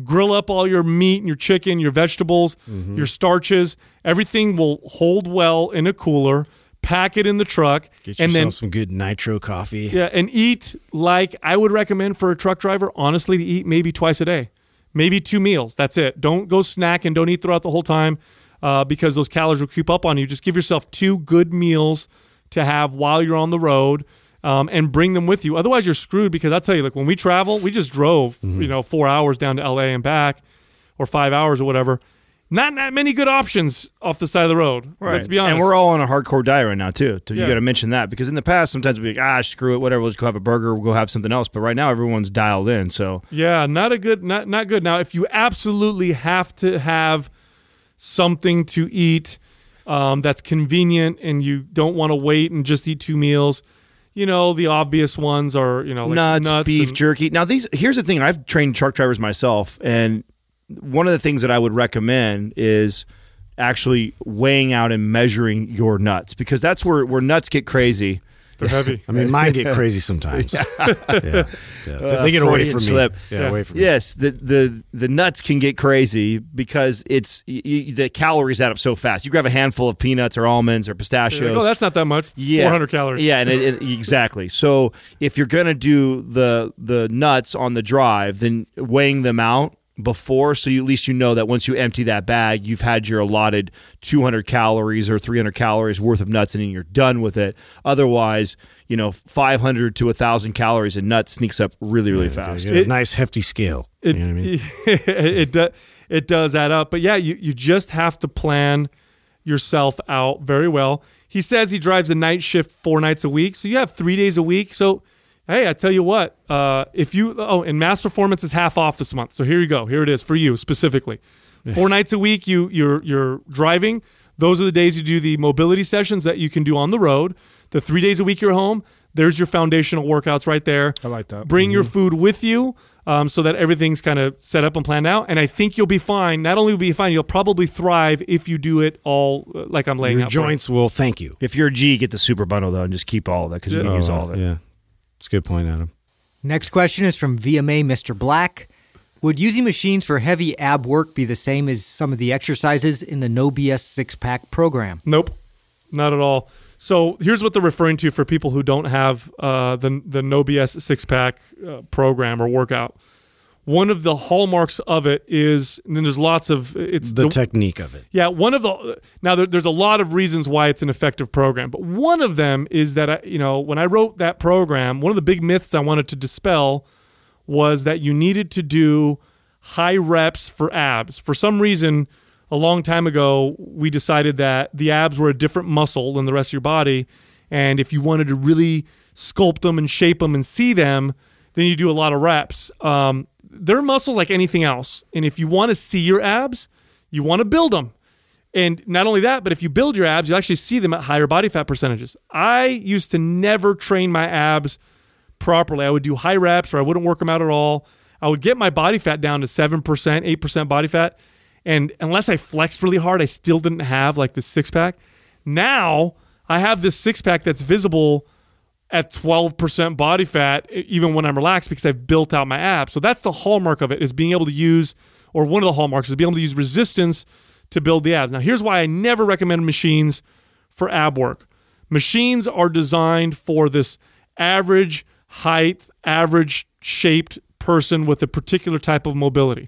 grill up all your meat and your chicken, your vegetables, Mm-hmm. your starches. Everything will hold well in a cooler. Pack it in the truck, Get and yourself then some good nitro coffee. yeah, and eat like I would recommend for a truck driver. Honestly, to eat maybe twice a day, maybe two meals. That's it. Don't go snack and don't eat throughout the whole time uh, because those calories will creep up on you. Just give yourself two good meals to have while you're on the road. Um, and bring them with you. Otherwise, you're screwed because I'll tell you, like when we travel, we just drove, you know, four hours down to LA and back, or five hours or whatever. Not that many good options off the side of the road. Right. Let's be honest. And we're all on a hardcore diet right now too. So Yeah. you got to mention that because in the past sometimes we'd be like, ah, screw it, whatever. We'll just go have a burger. We'll go have something else. But right now everyone's dialed in. So Yeah, not a good, not not good. Now, if you absolutely have to have something to eat um, that's convenient and you don't want to wait and just eat two meals, you know the obvious ones are you know like nuts, beef and- jerky. Now these here's the thing. I've trained truck drivers myself, and one of the things that I would recommend is actually weighing out and measuring your nuts because that's where where nuts get crazy. They're heavy. [laughs] I mean, mine get crazy sometimes. yeah. [laughs] yeah. They, uh, they get away from slip. me. Yeah, Yeah. away from Yes, the the the nuts can get crazy because it's y y the calories add up so fast. You grab a handful of peanuts or almonds or pistachios. like, oh, that's not that much. Yeah, 400 calories. Yeah, and it, it- exactly. So if you're gonna do the the nuts on the drive, then weighing them out before, so you, at least you know that once you empty that bag, you've had your allotted 200 calories or 300 calories worth of nuts, and then you're done with it. Otherwise, you know, 500 to 1,000 calories in nuts sneaks up really, really me. fast. You a It- nice hefty scale. It, you know what I mean? [laughs] it, do, it does add up. But yeah, you, you just have to plan yourself out very well. He says he drives a night shift four nights a week. So you have three days a week. So, hey, I tell you what, uh, if you, oh, and MAPS Performance is half off this month. So here you go. Here it is for you specifically. Four nights a week, you, you're, you're driving. Those are the days you do the mobility sessions that you can do on the road. The three days a week you're home, there's your foundational workouts right there. I like that. Bring your food with you um, so that everything's kind of set up and planned out. And I think you'll be fine. Not only will you be fine, you'll probably thrive if you do it all uh, like I'm laying Your out. for you. joints will thank you. If you're a G, get the super bundle though, and just keep all of that because you can use all of it. Yeah. It's a good point, Adam. Next question is from VMA Mr. Black. Would using machines for heavy ab work be the same as some of the exercises in the No BS six pack program? Nope, not at all. So here's what they're referring to for people who don't have uh, the the No BS six pack uh, program or workout. One of the hallmarks of it is, and then there's lots of it's the technique of it. yeah, one of the now there, there's a lot of reasons why it's an effective program, but one of them is that I, you know when I wrote that program, one of the big myths I wanted to dispel was that you needed to do high reps for abs. For some reason, a long time ago, we decided that the abs were a different muscle than the rest of your body, and if you wanted to really sculpt them and shape them and see them, then you do a lot of reps. Um, they're muscles like anything else, and if you want to see your abs, you want to build them. And not only that, but if you build your abs, you actually see them at higher body fat percentages. I used to never train my abs properly. I would do high reps or I wouldn't work them out at all. I would get my body fat down to 7%, 8% body fat. And unless I flexed really hard, I still didn't have like the six pack. Now I have this six pack that's visible at 12% body fat, even when I'm relaxed, because I've built out my abs. So that's the hallmark of it is being able to use, or one of the hallmarks is being able to use resistance to build the abs. Now, here's why I never recommend machines for ab work. Machines are designed for this average height, average shaped person with a particular type of mobility.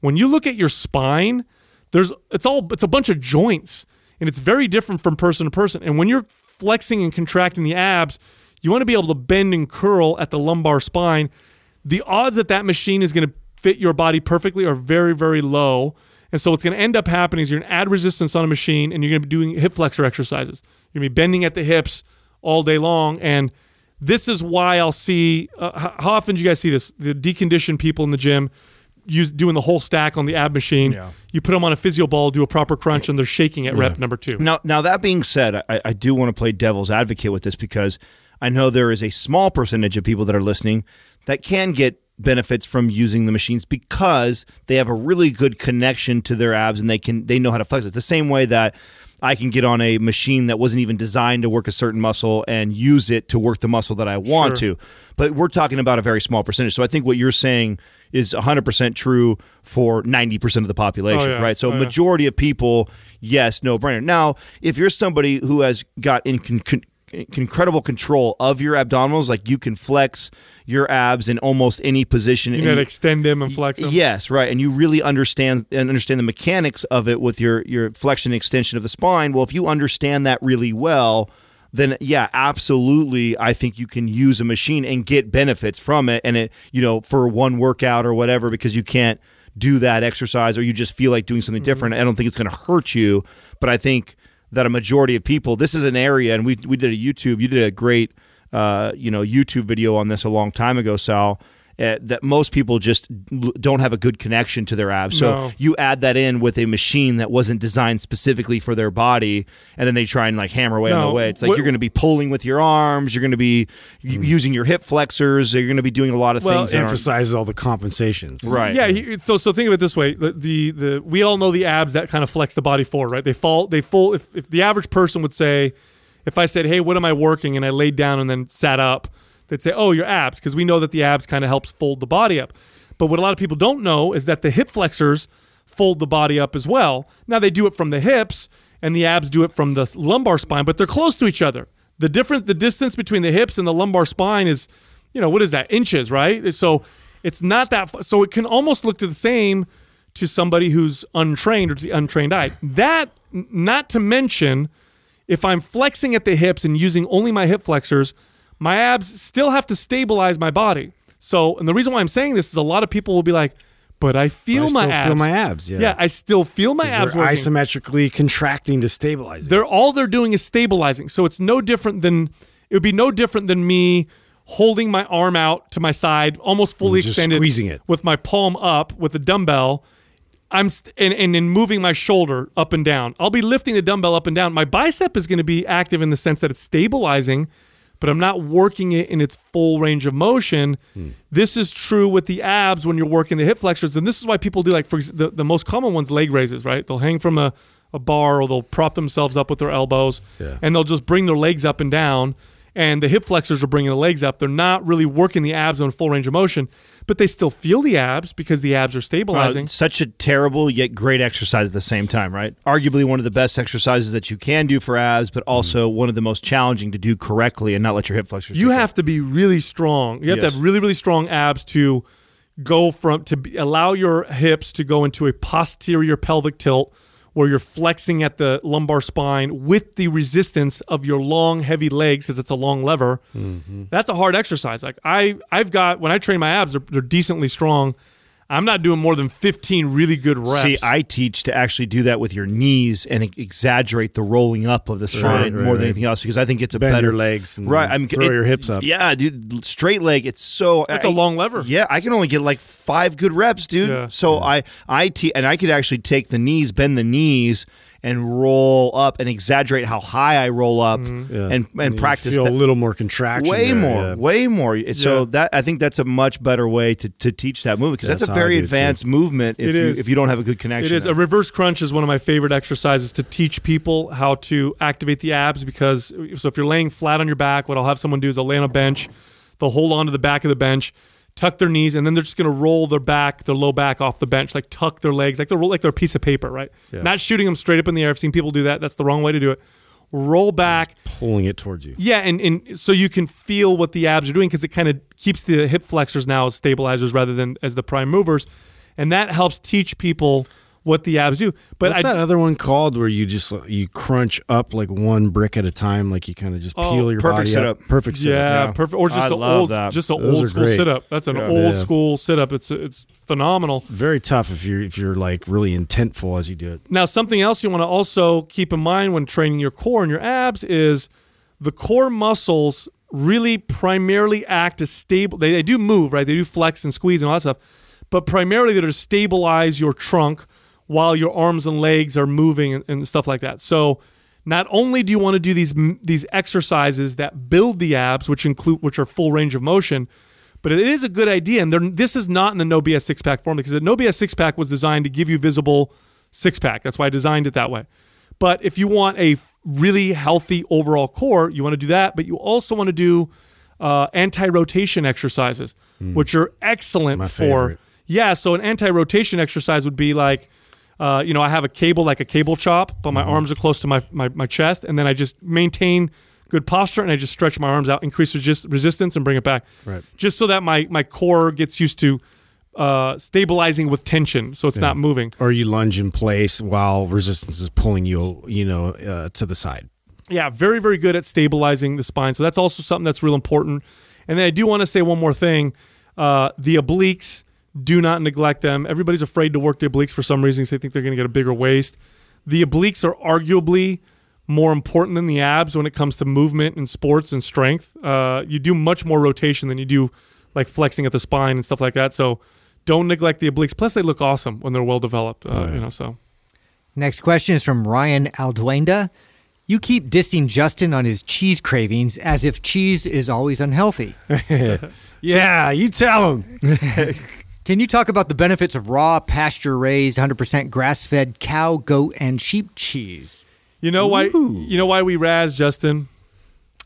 When you look at your spine, there's it's all it's a bunch of joints and it's very different from person to person. And when you're flexing and contracting the abs, you want to be able to bend and curl at the lumbar spine. The odds that that machine is going to fit your body perfectly are very very low. And so what's going to end up happening is you're going to add resistance on a machine and you're going to be doing hip flexor exercises. You're going to be bending at the hips all day long and this is why I'll see. Uh, how- how often do you guys see this? The deconditioned people in the gym use doing the whole stack on the ab machine. Yeah. You put them on a physio ball, do a proper crunch, and they're shaking at rep number two. Now, now that being said, I, I do want to play devil's advocate with this because I know there is a small percentage of people that are listening that can get benefits from using the machines because they have a really good connection to their abs and they can they know how to flex it. The same way that I can get on a machine that wasn't even designed to work a certain muscle and use it to work the muscle that I want Sure. to. But we're talking about a very small percentage. So I think what you're saying is 100% true for 90% of the population, Oh, yeah. right? So Oh, yeah. majority of people, yes, no brainer. Now, if you're somebody who has got in con- con- incredible control of your abdominals, like you can flex your abs in almost any position. You gotta extend them and flex them. Yes, right, and you really understand and understand the mechanics of it with your your flexion and extension of the spine. Well, if you understand that really well, then yeah, absolutely, I think you can use a machine and get benefits from it, and it you know for one workout or whatever because you can't do that exercise or you just feel like doing something Mm-hmm. different. I don't think it's going to hurt you, but I think that a majority of people, this is an area, and we we did a YouTube, you did a great uh, you know YouTube video on this a long time ago, Sal. Uh, that most people just l- don't have a good connection to their abs. So No. you add that in with a machine that wasn't designed specifically for their body, and then they try and like hammer away on the way. It's like What- you're going to be pulling with your arms, you're going to be u- using your hip flexors, you're going to be doing a lot of Well, things. that aren't- Emphasizes all the compensations. Right. Yeah, he, so so think of it this way: the, the the we all know the abs that kind of flex the body forward, right? They fall, they fall. If, if the average person would say, if I said, "Hey, what am I working?" and I laid down and then sat up, they'd say, "Oh, your abs," because we know that the abs kind of helps fold the body up. But what a lot of people don't know is that the hip flexors fold the body up as well. Now they do it from the hips, and the abs do it from the lumbar spine, but they're close to each other. The different, the distance between the hips and the lumbar spine is, you know, what is that? Inches, right? So it's not that. So it can almost look to the same to somebody who's untrained or to the untrained eye. That, not to mention, if I'm flexing at the hips and using only my hip flexors, my abs still have to stabilize my body. So, and the reason why I'm saying this is a lot of people will be like, "But I feel I my still abs. feel my abs, yeah. yeah, I still feel my abs They're working. isometrically contracting to stabilize it. They're all they're doing is stabilizing. So it's no different than it would be no different than me holding my arm out to my side, almost fully extended, squeezing it. with my palm up with a dumbbell. I'm st- and, and then moving my shoulder up and down. I'll be lifting the dumbbell up and down. My bicep is going to be active in the sense that it's stabilizing, but I'm not working it in its full range of motion. Hmm. This is true with the abs when you're working the hip flexors, and this is why people do like for ex- the, the most common ones leg raises. Right? They'll hang from a, a bar or they'll prop themselves up with their elbows, Yeah. and they'll just bring their legs up and down. And the hip flexors are bringing the legs up. They're not really working the abs on full range of motion, but they still feel the abs because the abs are stabilizing. such a terrible yet great exercise at the same time, right? Arguably one of the best exercises that you can do for abs, but also hmm. one of the most challenging to do correctly and not let your hip flexors. you have to be really strong. You have to have really, really strong abs to go from to be, allow your hips to go into a posterior pelvic tilt where you're flexing at the lumbar spine with the resistance of your long heavy legs because it's a long lever. Mm-hmm. That's a hard exercise. Like i i've got when i train my abs they're, they're decently strong i'm not doing more than 15 really good reps See, I teach to actually do that with your knees and e- exaggerate the rolling up of the spine right, more than anything else because I think it's a Bend better your legs and right. I mean, throw it- your hips up. Yeah, dude, straight leg. It's so That's a a long lever. Yeah, I can only get like five good reps, dude. Yeah. So I I te- and I could actually take the knees, bend the knees, and roll up and exaggerate how high I roll up Mm-hmm. Yeah. and and you practice feel that. a little more contraction. Way there, more, yeah. way more. So Yeah. that I think that's a much better way to, to teach that movement because that's, That's a very do it, too. advanced movement if It you is. if you don't have a good It connection. is. there. A reverse crunch is one of my favorite exercises to teach people how to activate the abs because so if you're laying flat on your back, what I'll have someone do is I'll lay on a bench, they'll hold on to the back of the bench, tuck their knees, and then they're just gonna roll their back, their low back off the bench, like tuck their legs, like they're like they're a piece of paper, right? Not shooting them straight up in the air. I've seen people do that. That's the wrong way to do it. Roll back. Pulling it towards you. Yeah, and, and so you can feel what the abs are doing because it kind of keeps the hip flexors now as stabilizers rather than as the prime movers. And that helps teach people what the abs do. But What's I, that other one called where you just you crunch up like one brick at a time, like you kind of just Oh, peel your perfect body setup. up. Perfect setup. yeah, yeah. perfect. Or just I an love old, that. just an Those old school great. sit up. That's an Yeah. old Yeah. school sit up. It's it's phenomenal. Very tough if you're if you're like really intentful as you do it. Now, something else you want to also keep in mind when training your core and your abs is the core muscles really primarily act as stable. They, they do move, right? They do flex and squeeze and all that stuff, but primarily they're to stabilize your trunk while your arms and legs are moving and, and stuff like that. So, not only do you want to do these these exercises that build the abs, which include which are full range of motion, but it is a good idea. And this is not in the No BS six pack form because the No BS six pack was designed to give you visible six pack. That's why I designed it that way. But if you want a really healthy overall core, you want to do that. But you also want to do uh, anti rotation exercises, which are excellent My for. favorite. Yeah, so an anti rotation exercise would be like, uh, you know, I have a cable like a cable chop, but my arms are close to my, my, my chest, and then I just maintain good posture and I just stretch my arms out, increase resist- resistance, and bring it back. Right. Just so that my, my core gets used to uh, stabilizing with tension, so it's not moving. Or you lunge in place while resistance is pulling you, you know, uh, to the side. Yeah, very, very good at stabilizing the spine. So that's also something that's real important. And then I do want to say one more thing. Uh, the obliques, do not neglect them. Everybody's afraid to work the obliques for some reason because they think they're going to get a bigger waist. The obliques are arguably more important than the abs when it comes to movement and sports and strength. Uh, you do much more rotation than you do like flexing at the spine and stuff like that. So don't neglect the obliques. Plus, they look awesome when they're well developed. Uh, You know, so Next question is from Ryan Alduenda. You keep dissing Justin on his cheese cravings as if cheese is always unhealthy. [laughs] Yeah, you tell him. [laughs] Can you talk about the benefits of raw, pasture raised, 100% grass fed cow, goat, and sheep cheese? you know why you know why we razz Justin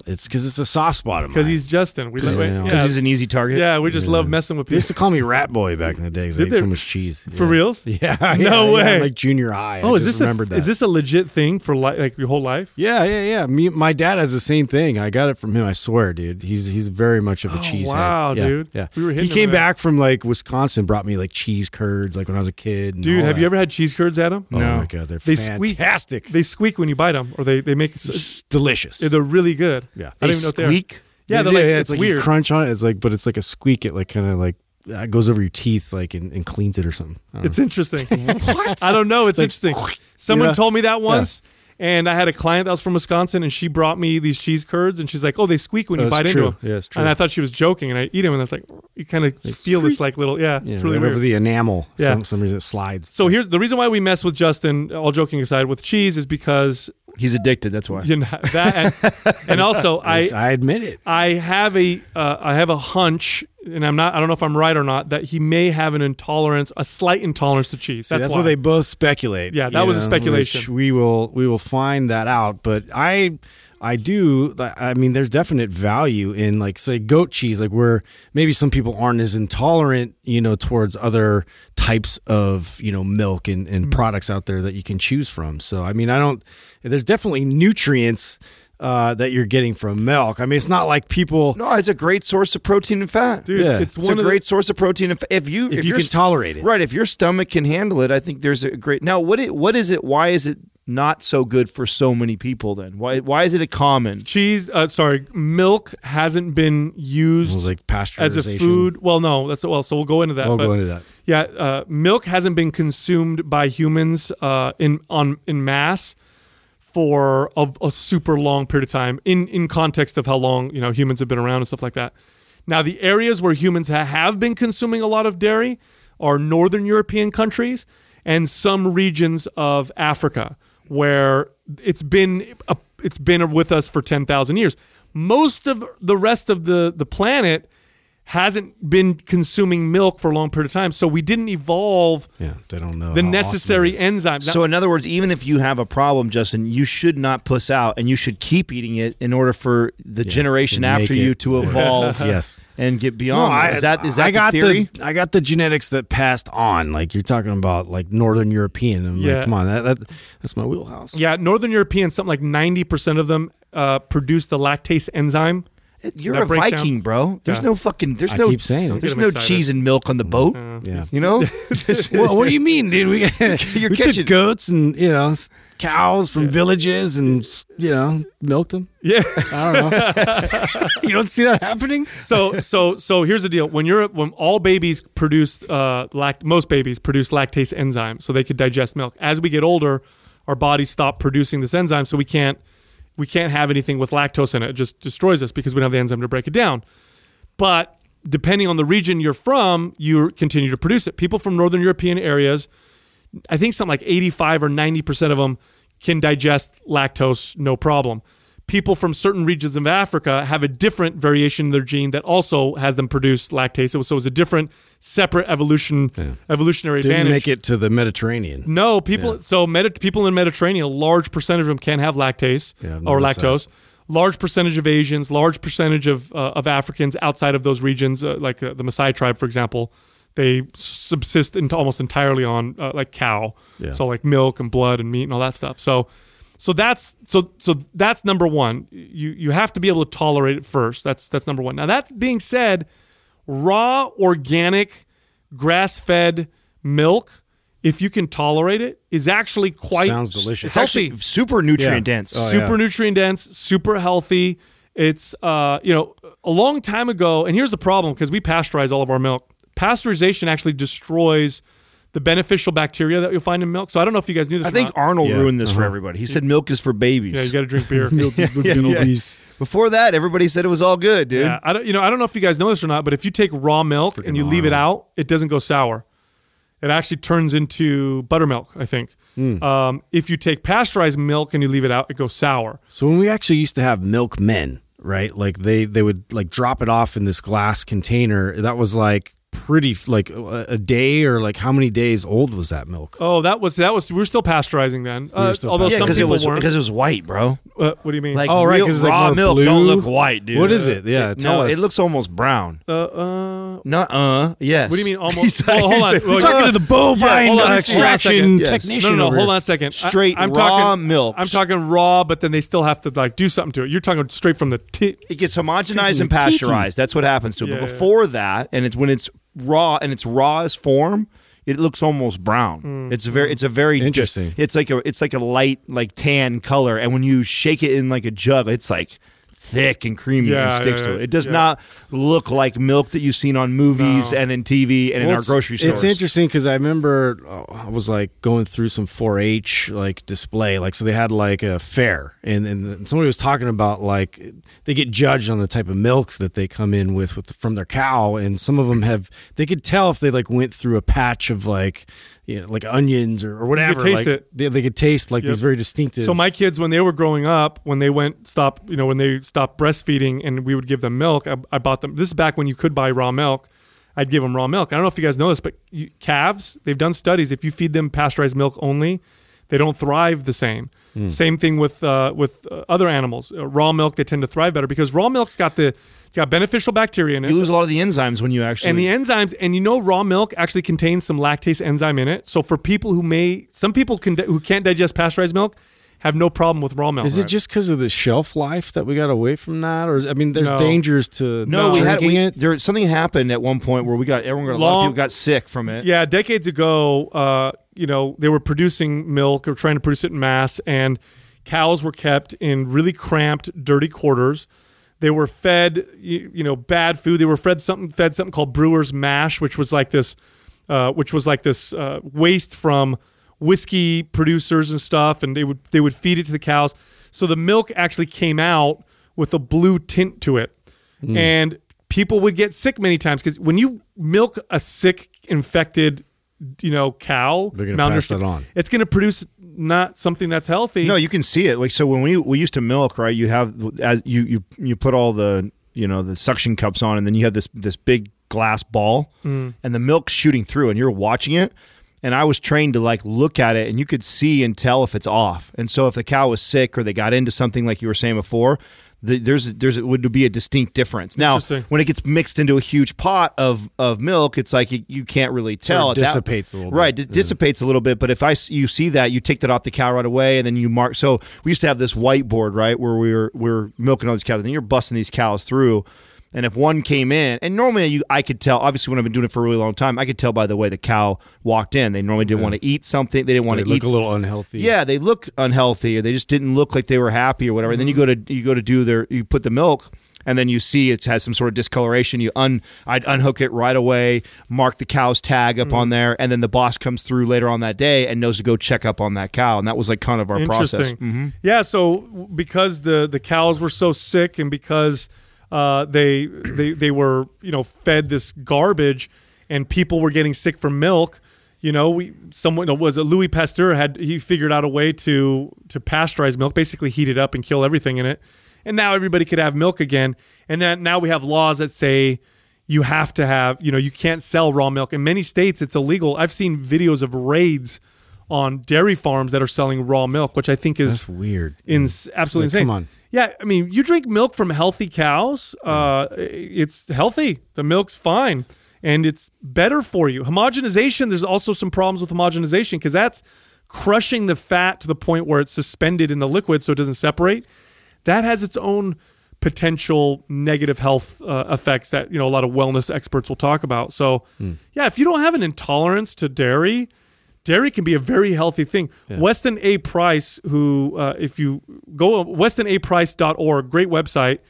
It's because it's a soft spot of mine. because he's Justin. We Yeah. yeah, he's an easy target. Yeah, we just love messing with people. They used to call me Rat Boy back in the day because I Did ate so much cheese. For Yeah. reals? [laughs] Yeah. No yeah, way. Yeah, like junior high. Oh, I is just this a, that. is this a legit thing for li- like your whole life? Yeah, yeah, yeah. Me, my dad has the same thing. I got it from him. I swear, dude. He's he's very much of a Oh, cheese wow, head. Yeah, dude. Yeah. We were he came with that. back from like Wisconsin, brought me like cheese curds, like when I was a kid. and Dude, have that. you ever had cheese curds, Adam? Oh my god, they're They squeak. fantastic. They squeak when you bite them, or they they make. It's delicious. They're really good. Yeah. I don't They even know what they are. squeak. Yeah, they're like it's, like weird. You crunch on it. It's like, but it's like a squeak. It like kind of like uh, goes over your teeth, like and, and cleans it or something. I don't It's interesting. [laughs] what? I don't know. It's interesting. [laughs] Someone know? told me that once. And I had a client that was from Wisconsin, and she brought me these cheese curds, and she's like, "Oh, they squeak when you Oh, bite true. into them." Yeah, it's true. And I thought she was joking, and I eat them, and I was like, "You kind of feel this like little, yeah, know. it's really right weird." over the enamel. Yeah. Some, some reason it slides. so here's the reason why we mess with Justin. All joking aside, with cheese is because He's addicted. That's why. you know that, and, [laughs] and also I I admit it. I have a uh, I have a hunch, and I'm not I don't know if I'm right or not that he may have an intolerance, a slight intolerance to cheese. See, That's, that's why. what they both speculate. Yeah, that was a speculation. We will we will find that out. But I I do I mean there's definite value in like say goat cheese, like where maybe some people aren't as intolerant, you know, towards other types of, you know, milk and, and Mm. products out there that you can choose from. So I mean I don't there's definitely nutrients uh, that you're getting from milk. I mean, it's not like people. No, it's a great source of protein and fat. Dude, Yeah. it's It's one a of great the, source of protein and fat. If you If you can tolerate it. right? If your stomach can handle it, I think there's a great. Now, what it, what is it? Why is it not so good for so many people? Then why why is it a common? cheese. Uh, sorry, milk hasn't been used It was like as a food. Well, no, that's well. So we'll go into that. We'll but go into that. Yeah, uh, milk hasn't been consumed by humans uh, in on in mass for a, a super long period of time. In in context of how long you know humans have been around and stuff like that. Now, the areas where humans ha- have been consuming a lot of dairy are northern European countries and some regions of Africa, where it's been a, it's been with us for ten thousand years. Most of the rest of the the planet hasn't been consuming milk for a long period of time, so we didn't evolve Yeah, they don't know the necessary awesome it is. enzymes. So, in other words, even if you have a problem, Justin, you should not puss out, and you should keep eating it in order for the generation after you it- to [laughs] evolve. Yes. and get beyond. that. is that is that I got the theory? I got the genetics that passed on. Like you're talking about, like Northern European. I'm Yeah. like, come on, that, that that's my wheelhouse. yeah, northern European. something like ninety percent of them uh, produce the lactase enzyme. You're a Viking, down. bro. There's Yeah. no fucking. There's I no. keep saying. There's no excited. cheese and milk on the boat. Yeah. [laughs] You know. [laughs] Well, what do you mean, dude? We, [laughs] You're we catching- took goats and you know cows from villages and you know milked them. Yeah. I don't know. you don't see that happening? so so so here's the deal. When you're when all babies produce uh lact most babies produce lactase enzyme so they could digest milk. As we get older, our bodies stop producing this enzyme so we can't we can't have anything with lactose in it. It just destroys us because we don't have the enzyme to break it down. But depending on the region you're from, you continue to produce it. People from northern European areas, I think something like 85 or 90% of them can digest lactose no problem. People from certain regions of Africa have a different variation in their gene that also has them produce lactase. So it's a different, separate evolution, evolutionary Didn't advantage. make it to the Mediterranean. No, people. So Medi- people in Mediterranean, a large percentage of them can't have lactase Yeah, or lactose. Large percentage of Asians, large percentage of uh, of Africans outside of those regions, uh, like uh, the Maasai tribe, for example, they subsist into almost entirely on uh, like cow, Yeah. so like milk and blood and meat and all that stuff. So, so that's so so that's number one. You you have to be able to tolerate it first. That's that's number one. Now that being said, raw organic grass fed milk, if you can tolerate it, is actually quite Sounds delicious. It's actually super nutrient Yeah. dense. Oh, super yeah. nutrient dense, super healthy. It's uh, you know, a long time ago, and here's the problem because we pasteurize all of our milk. Pasteurization actually destroys the beneficial bacteria that you'll find in milk. So I don't know if you guys knew this. I or think not. Arnold Yeah. ruined this for Uh-huh. everybody. He said milk is for babies. yeah, you got to drink beer. [laughs] Before that, everybody said it was all good, dude. Yeah, I don't. You know, I don't know if you guys know this or not, but if you take raw milk and you leave it out, it doesn't go sour. It actually turns into buttermilk. I think. Hmm. Um, if you take pasteurized milk and you leave it out, it goes sour. So when we actually used to have milkmen, right? Like they they would like drop it off in this glass container. That was like pretty like a, a day or like how many days old was that milk? Oh, that was that was. We were still pasteurizing then. Uh, were still although Yeah, some because it people was weren't. because it was white, bro. Uh, what do you mean? Like Oh, right, real 'cause it's like raw milk blue. don't look white, dude. What is it? Yeah, It- tell no, us. it looks almost brown. uh, uh, Not uh, yes. What do you mean almost- [laughs] He's well, hold he's on. like, Well, talking to the bovine hold on, let's see. Hold on a extraction. Yes. technician. no, no, no. Hold on a second. Straight I'm raw talking, milk. I'm talking raw, but then they still have to like do something to it. You're talking straight from the tea. It gets homogenized and pasteurized. That's what happens to it. But before that, and it's when it's raw and its rawest form, it looks almost brown. Hmm. It's very, it's a very Interesting. It's like a, it's like a light, like tan color, and when you shake it in like a jug, it's like thick and creamy Yeah, and sticks yeah, to it. It does yeah. not look like milk that you've seen on movies No. and in TV and in our grocery stores. It's interesting because I remember oh, I was like going through some 4-H like display, like so they had like a fair, and and somebody was talking about like they get judged on the type of milk that they come in with, with from their cow, and some of them have they could tell if they like went through a patch of like you know like onions or, or whatever. taste like, it. They, they could taste like Yep. these very distinctive. So my kids, when they were growing up, when they went stop, you know, when they stopped breastfeeding, and we would give them milk, I, I bought them. This is back when you could buy raw milk. I'd give them raw milk. I don't know if you guys know this, but you, calves, they've done studies. If you feed them pasteurized milk only, they don't thrive the same. Hmm. Same thing with uh, with uh, other animals. Uh, raw milk, they tend to thrive better because raw milk's got the it's got beneficial bacteria in it. you lose a lot of the enzymes when you actually. And the enzymes, and you know, raw milk actually contains some lactase enzyme in it. So for people who may, some people can who can't digest pasteurized milk, have no problem with raw milk. Is it just because of the shelf life that we got away from that, or is, I mean, there's No. dangers to No, we had drinking we, it? there something happened at one point where we got everyone got, a lot of people got sick from it. Yeah, decades ago, uh, you know, they were producing milk or trying to produce it in mass, and cows were kept in really cramped, dirty quarters. They were fed, you, you know, bad food. They were fed something, fed something called brewer's mash, which was like this, uh, which was like this uh, waste from whiskey producers and stuff, and they would they would feed it to the cows. So the milk actually came out with a blue tint to it, Hmm. and people would get sick many times because when you milk a sick, infected, you know, cow, They're gonna pass malnourished- that on. It's going to produce not something that's healthy. No, you can see it. Like so, when we we used to milk, right? You have as you you you put all the you know the suction cups on, and then you have this this big glass ball, Mm. and the milk's shooting through, and you're watching it. And I was trained to like look at it, and you could see and tell if it's off. And so, if the cow was sick or they got into something, like you were saying before, the, there's there's it would be a distinct difference. Now, when it gets mixed into a huge pot of of milk, it's like you, you can't really tell. it At that- dissipates a little bit. Right, it dissipates a little bit. But if I you see that, you take that off the cow right away, and then you mark. So we used to have this whiteboard, right, where we were we were milking all these cows, and then you're busting these cows through. And if one came in, and normally you, I could tell. Obviously, when I've been doing it for a really long time, I could tell by the way the cow walked in. They normally didn't want to eat something. They didn't want They to look eat. a little unhealthy. Yeah, they look unhealthy, or they just didn't look like they were happy, or whatever. And then you go to you go to do their you put the milk, and then you see it has some sort of discoloration. You un I'd unhook it right away, mark the cow's tag up on there, and then the boss comes through later on that day and knows to go check up on that cow, and that was like kind of our process. Interesting. Mm-hmm. Yeah, so because the the cows were so sick and because uh, they they they were you know fed this garbage and people were getting sick from milk. You know, we someone was it Louis Pasteur had he figured out a way to to pasteurize milk, basically heat it up and kill everything in it, and now everybody could have milk again. And then now we have laws that say you have to have you know you can't sell raw milk in many states it's illegal. I've seen videos of raids on dairy farms that are selling raw milk, which I think is That's weird. ins- absolutely Like, insane. come on. Yeah, I mean, you drink milk from healthy cows. Uh, it's healthy. The milk's fine, and it's better for you. Homogenization. There's also some problems with homogenization because that's crushing the fat to the point where it's suspended in the liquid, so it doesn't separate. That has its own potential negative health uh, effects that you know a lot of wellness experts will talk about. So, yeah, if you don't have an intolerance to dairy, dairy can be a very healthy thing. Weston A. Price, who, uh, if you go westonaprice.org, great website,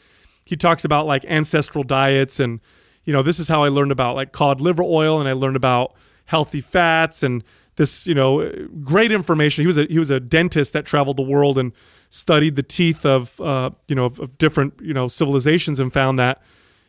he talks about like ancestral diets and, you know, this is how I learned about like cod liver oil and I learned about healthy fats and this, you know, great information. He was a he was a dentist that traveled the world and studied the teeth of, uh, you know, of, of different, you know, civilizations and found that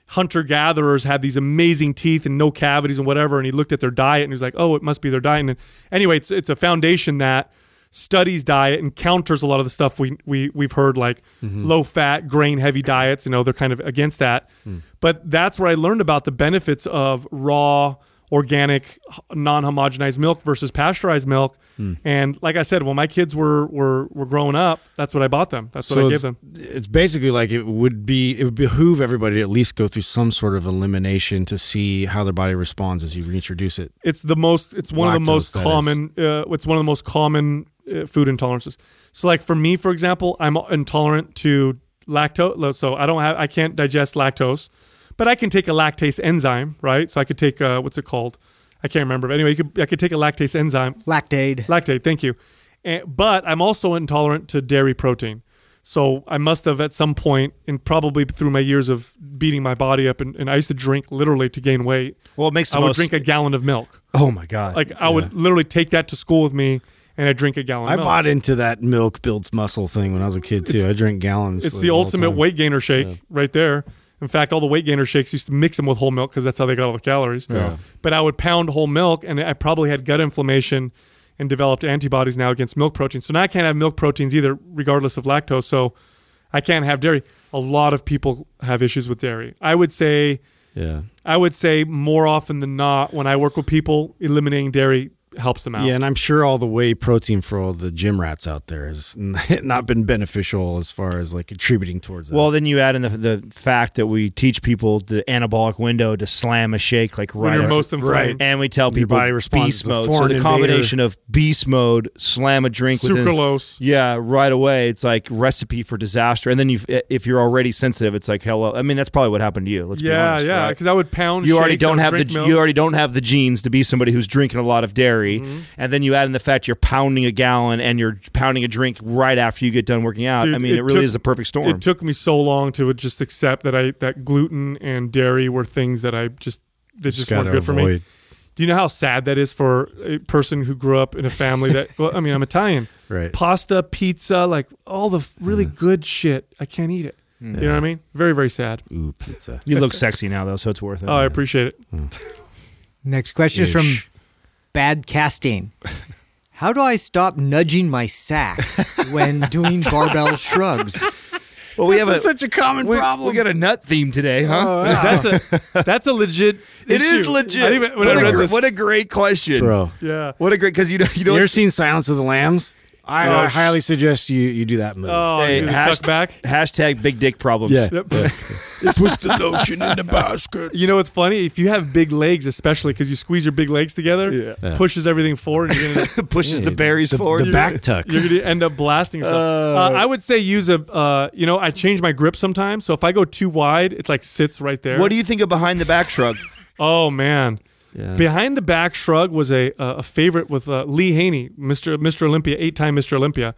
hunter gatherers had these amazing teeth and no cavities and whatever. And he looked at their diet and he was like, oh, it must be their diet. And anyway, it's it's a foundation that studies diet and counters a lot of the stuff we we we've heard like mm-hmm. low fat, grain heavy diets. You know, they're kind of against that. Mm. But that's where I learned about the benefits of raw organic non-homogenized milk versus pasteurized milk. And like i said when my kids were were were growing up that's what i bought them. That's what i gave them. it's basically like it would be it would behoove everybody to at least go through some sort of elimination to see how their body responds as you reintroduce it. it's the most it's one of the most common uh, it's one of the most common uh, food intolerances. So like for me for example i'm intolerant to lactose so i don't have i can't digest lactose but i can take a lactase enzyme right so i could take uh, what's it called i can't remember but anyway you could, i could take a lactase enzyme Lactate. lactate thank you and, but i'm also intolerant to dairy protein so i must have at some point and probably through my years of beating my body up and, and i used to drink literally to gain weight Well, it makes the i would most. drink a gallon of milk oh my god! like I would literally take that to school with me, and I drink a gallon. I of milk. bought into that milk builds muscle thing when I was a kid too. I drank gallons. It's like, the ultimate time. weight gainer shake right there. In fact, all the weight gainer shakes used to mix them with whole milk because that's how they got all the calories. But I would pound whole milk, and I probably had gut inflammation and developed antibodies now against milk protein. So now I can't have milk proteins either, regardless of lactose. So I can't have dairy. A lot of people have issues with dairy. I would say Yeah. I would say more often than not, when I work with people, eliminating dairy helps them out. Yeah, and I'm sure all the whey protein for all the gym rats out there has [laughs] not been beneficial as far as like contributing towards that. Well, then you add in the, the fact that we teach people the anabolic window to slam a shake like When right you're after- most inflamed. and we tell Your people body responds beast mode. So foreign the combination of beast mode, slam a drink, within- Sucralose. yeah, right away. It's like recipe for disaster. And then you, if you're already sensitive, it's like hello. I mean, that's probably what happened to you. Let's be Yeah, honest, yeah. right? Because I would pound. you already don't have the milk. you already don't have the genes to be somebody who's drinking a lot of dairy, Mm-hmm. and then you add in the fact you're pounding a gallon and you're pounding a drink right after you get done working out. Dude, I mean, it, it really took- is the perfect storm. It took me so long to just accept that I that gluten and dairy were things that I just that just, weren't gotta good for me. Do you know how sad that is for a person who grew up in a family that? well, I mean, I'm Italian. [laughs] Right. Pasta, pizza, like all the f- really good shit. I can't eat it. You know what I mean? Very, very sad. Ooh, pizza. you look sexy now though, so it's worth it. Oh, I appreciate it. [laughs] Next question is from Ish. Bad Casting. How do I stop nudging my sack when [laughs] doing barbell shrugs? well, we have a such a common we, we got a nut theme today, huh? Oh, that's a that's a legit. it is issue. legit. Even, what, I a, read gr- what a great question, Bro, yeah. What a great because you know you know you ever seen Silence of the Lambs? I, Oh, I highly suggest you you do that move. Oh, Hey, you do the hasht- tuck back. hashtag big dick problems. Yeah. Yep. [laughs] it puts the lotion in the basket. You know what's funny? If you have big legs, especially because you squeeze your big legs together, Yeah. pushes everything forward. And you're gonna, [laughs] pushes the berries the, forward. The back tuck. you're gonna end up blasting yourself. Uh, I would say use a. Uh, you know, I change my grip sometimes. So if I go too wide, it like sits right there. what do you think of behind the back shrug? Oh man. Yeah. Behind the back shrug was a a favorite with uh, Lee Haney, Mr. Mr. Olympia, eight time Mr. Olympia.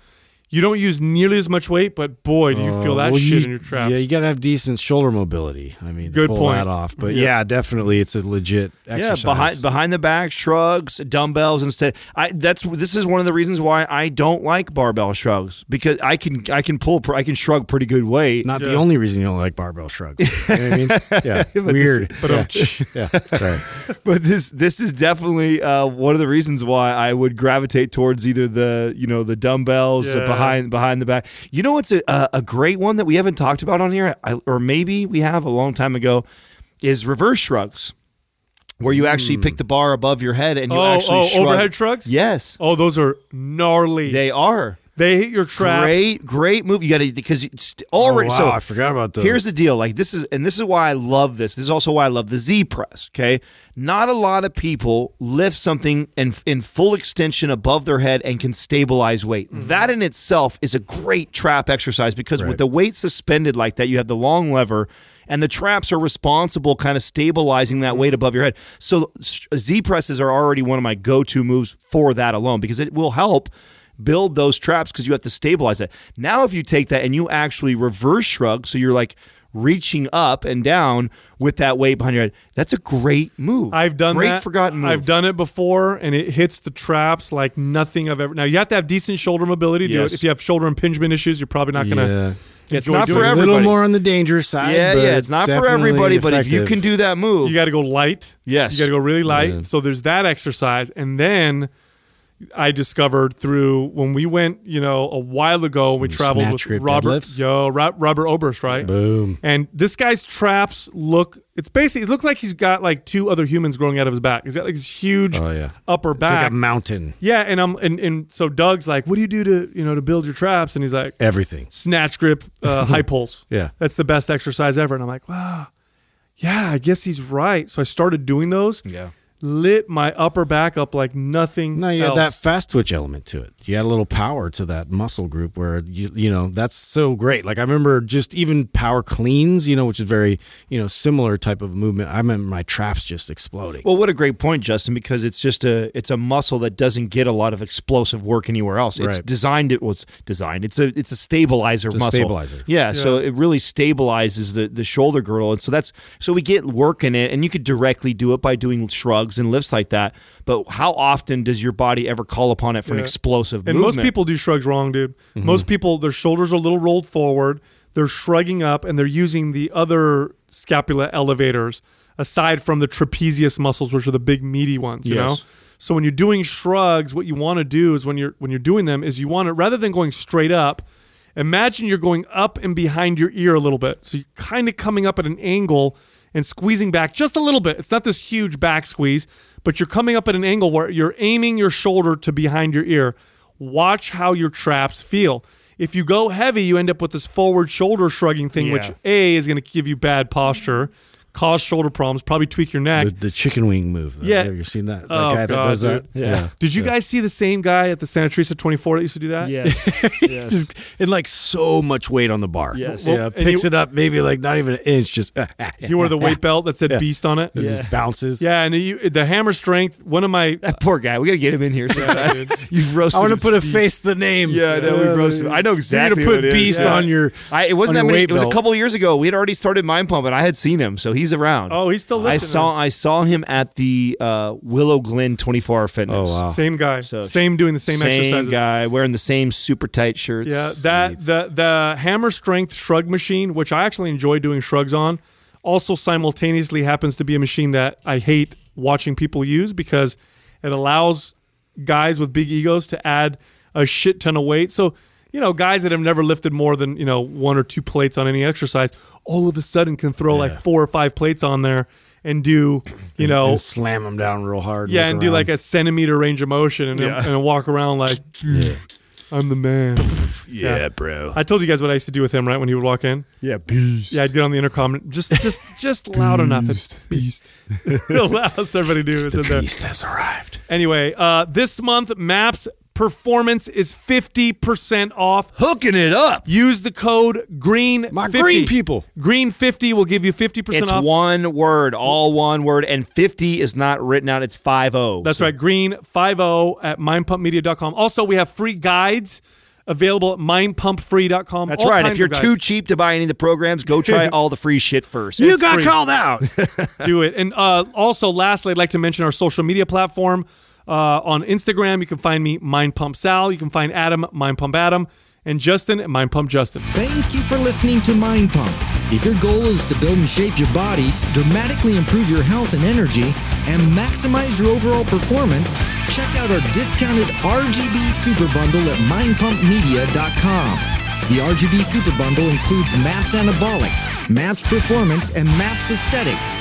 You don't use nearly as much weight, but boy, do you feel that Uh, well, shit you- in your traps. Yeah, you gotta have decent shoulder mobility. I mean, Good pull point. that off. But Yeah. yeah. definitely, it's a legit exercise. Yeah, behind behind the back shrugs, dumbbells instead. I that's this is one of the reasons why I don't like barbell shrugs because I can I can pull I can shrug pretty good weight. Not the only reason you don't like barbell shrugs. You know what I mean? [laughs] Yeah, weird. but um, [laughs] yeah, sorry. but this this is definitely uh, one of the reasons why I would gravitate towards either the you know the dumbbells Yeah. behind behind the back. You know what's a, a great one that we haven't talked about on here, I, or maybe we have a long time ago, is reverse shrugs, where you actually hmm. pick the bar above your head and you oh, oh actually oh, shrug. overhead shrugs. Yes, Oh, those are gnarly. They, they hit your traps. Great, great move. You got to because it's already. Oh, wow, so I forgot about this. Here's the deal. Like this is, and this is why I love this. This is also why I love the Z press. Okay, not a lot of people lift something in in full extension above their head and can stabilize weight. Mm-hmm. That in itself is a great trap exercise because with the weight suspended like that, you have the long lever. And the traps are responsible, kind of stabilizing that weight above your head. So Z presses are already one of my go-to moves for that alone because it will help build those traps because you have to stabilize it. Now, if you take that and you actually reverse shrug, so you're like reaching up and down with that weight behind your head, that's a great move. I've done great that. forgotten move. I've done it before, and it hits the traps like nothing I've ever. Now you have to have decent shoulder mobility to do it. If you have shoulder impingement issues, you're probably not gonna. Yeah. It's not for it. a little more on the dangerous side. yeah, yeah, it's not for definitely everybody, but if you can do that move, You got to go light. Yes. You got to go really light. Yeah. So there's that exercise. And then I discovered through when we went, you know, a while ago, we traveled with Robert, deadlifts? yo, Ro- Robert Oberst, right? Boom. And this guy's traps look, it's basically, it looks like he's got like two other humans growing out of his back. He's got like this huge Oh, yeah. upper It's back. like a mountain. yeah. And I'm, and, and so Doug's like, what do you do to, you know, to build your traps? And he's like, Everything. snatch grip, uh, [laughs] high pulls. Yeah. That's the best exercise ever. And I'm like, wow, yeah, I guess he's right. So I started doing those. Yeah. Lit my upper back up like nothing. No, you else. had that fast twitch element to it. You had a little power to that muscle group where you you know that's so great. Like I remember just even power cleans, you know, which is very you know similar type of movement. I remember my traps just exploding. Well, what a great point, Justin, because it's just a it's a muscle that doesn't get a lot of explosive work anywhere else. It's Right. designed it was designed. It's a it's a stabilizer a muscle. stabilizer. Yeah, so it really stabilizes the the shoulder girdle. And so that's so we get work in it and you could directly do it by doing shrugs and lifts like that. But how often does your body ever call upon it for an explosive And movement? most people do shrugs wrong, dude. Mm-hmm. Most people, their shoulders are a little rolled forward. They're shrugging up and they're using the other scapula elevators aside from the trapezius muscles, which are the big meaty ones, you Yes. know? So when you're doing shrugs, what you want to do is when you're when you're doing them is you want to rather than going straight up, imagine you're going up and behind your ear a little bit. So you're kind of coming up at an angle and squeezing back just a little bit. It's not this huge back squeeze, but you're coming up at an angle where you're aiming your shoulder to behind your ear. Watch how your traps feel. If you go heavy, you end up with this forward shoulder shrugging thing, which A is going to give you bad posture, cause shoulder problems, probably tweak your neck. The, the chicken wing move. though. Yeah. Have seen that? That Oh, guy that God, does that? dude. Yeah. Did you guys see the same guy at the Santa Teresa 24 that used to do that? Yes. [laughs] yes. Just, and like so much weight on the bar. Yes. Yeah. Well, and picks you- it up maybe like not even an inch. Just [laughs] He wore the weight [laughs] belt that said Yeah. beast on it. It Yeah. just bounces. Yeah, and you, the hammer strength, one of my That poor guy. We got to get him in here. sometime. You've roasted. I want to put a face to the name. Yeah, I know we've roasted. him. I know exactly. You're gonna put beast on your. I, it wasn't that many. It was a couple years ago. We had already started Mind Pump, and I had seen him, so he's around. Oh, he's still I saw. I saw him at the uh, Willow Glen 24 Hour Fitness. Oh, wow. same guy, So- same doing the same, Same exercises. guy wearing the same super tight shirts. Yeah, that the the hammer strength shrug machine, which I actually enjoy doing shrugs on, also simultaneously happens to be a machine that I hate watching people use because it allows guys with big egos to add a shit ton of weight. So, you know, guys that have never lifted more than, you know, one or two plates on any exercise, all of a sudden can throw like four or five plates on there and do, you know, And slam them down real hard. yeah, look and do like a centimeter range of motion and, Yeah. and walk around like, [laughs] I'm the man. [laughs] yeah, bro. I told you guys what I used to do with him, right? When he would walk in, yeah, beast. yeah, I'd get on the intercom, just, just, just [laughs] loud enough. It's beast. Loud, so everybody knew it was in there. Beast has arrived. Anyway, uh, this month, MAPS Performance is fifty percent off. hooking it up. Use the code Green. My 50. green people. Green fifty will give you fifty percent off. It's off. one word, all one word, and 50 is not written out. It's five zero. That's right. Green 50 at mindpumpmedia.com. Also, we have free guides available at mindpumpfree.com. That's All right. If you're too cheap to buy any of the programs, go try [laughs] all the free shit first. You It's got free. called out. [laughs] do it. And uh, also, lastly, I'd like to mention our social media platform. Uh, on Instagram, you can find me, Mind Pump Sal. You can find Adam, Mind Pump Adam, and Justin Mind Pump Justin. Thank you for listening to Mind Pump. If your goal is to build and shape your body, dramatically improve your health and energy, and maximize your overall performance, check out our discounted RGB Super Bundle at mindpumpmedia.com. The RGB Super Bundle includes MAPS Anabolic, MAPS Performance, and MAPS Aesthetic.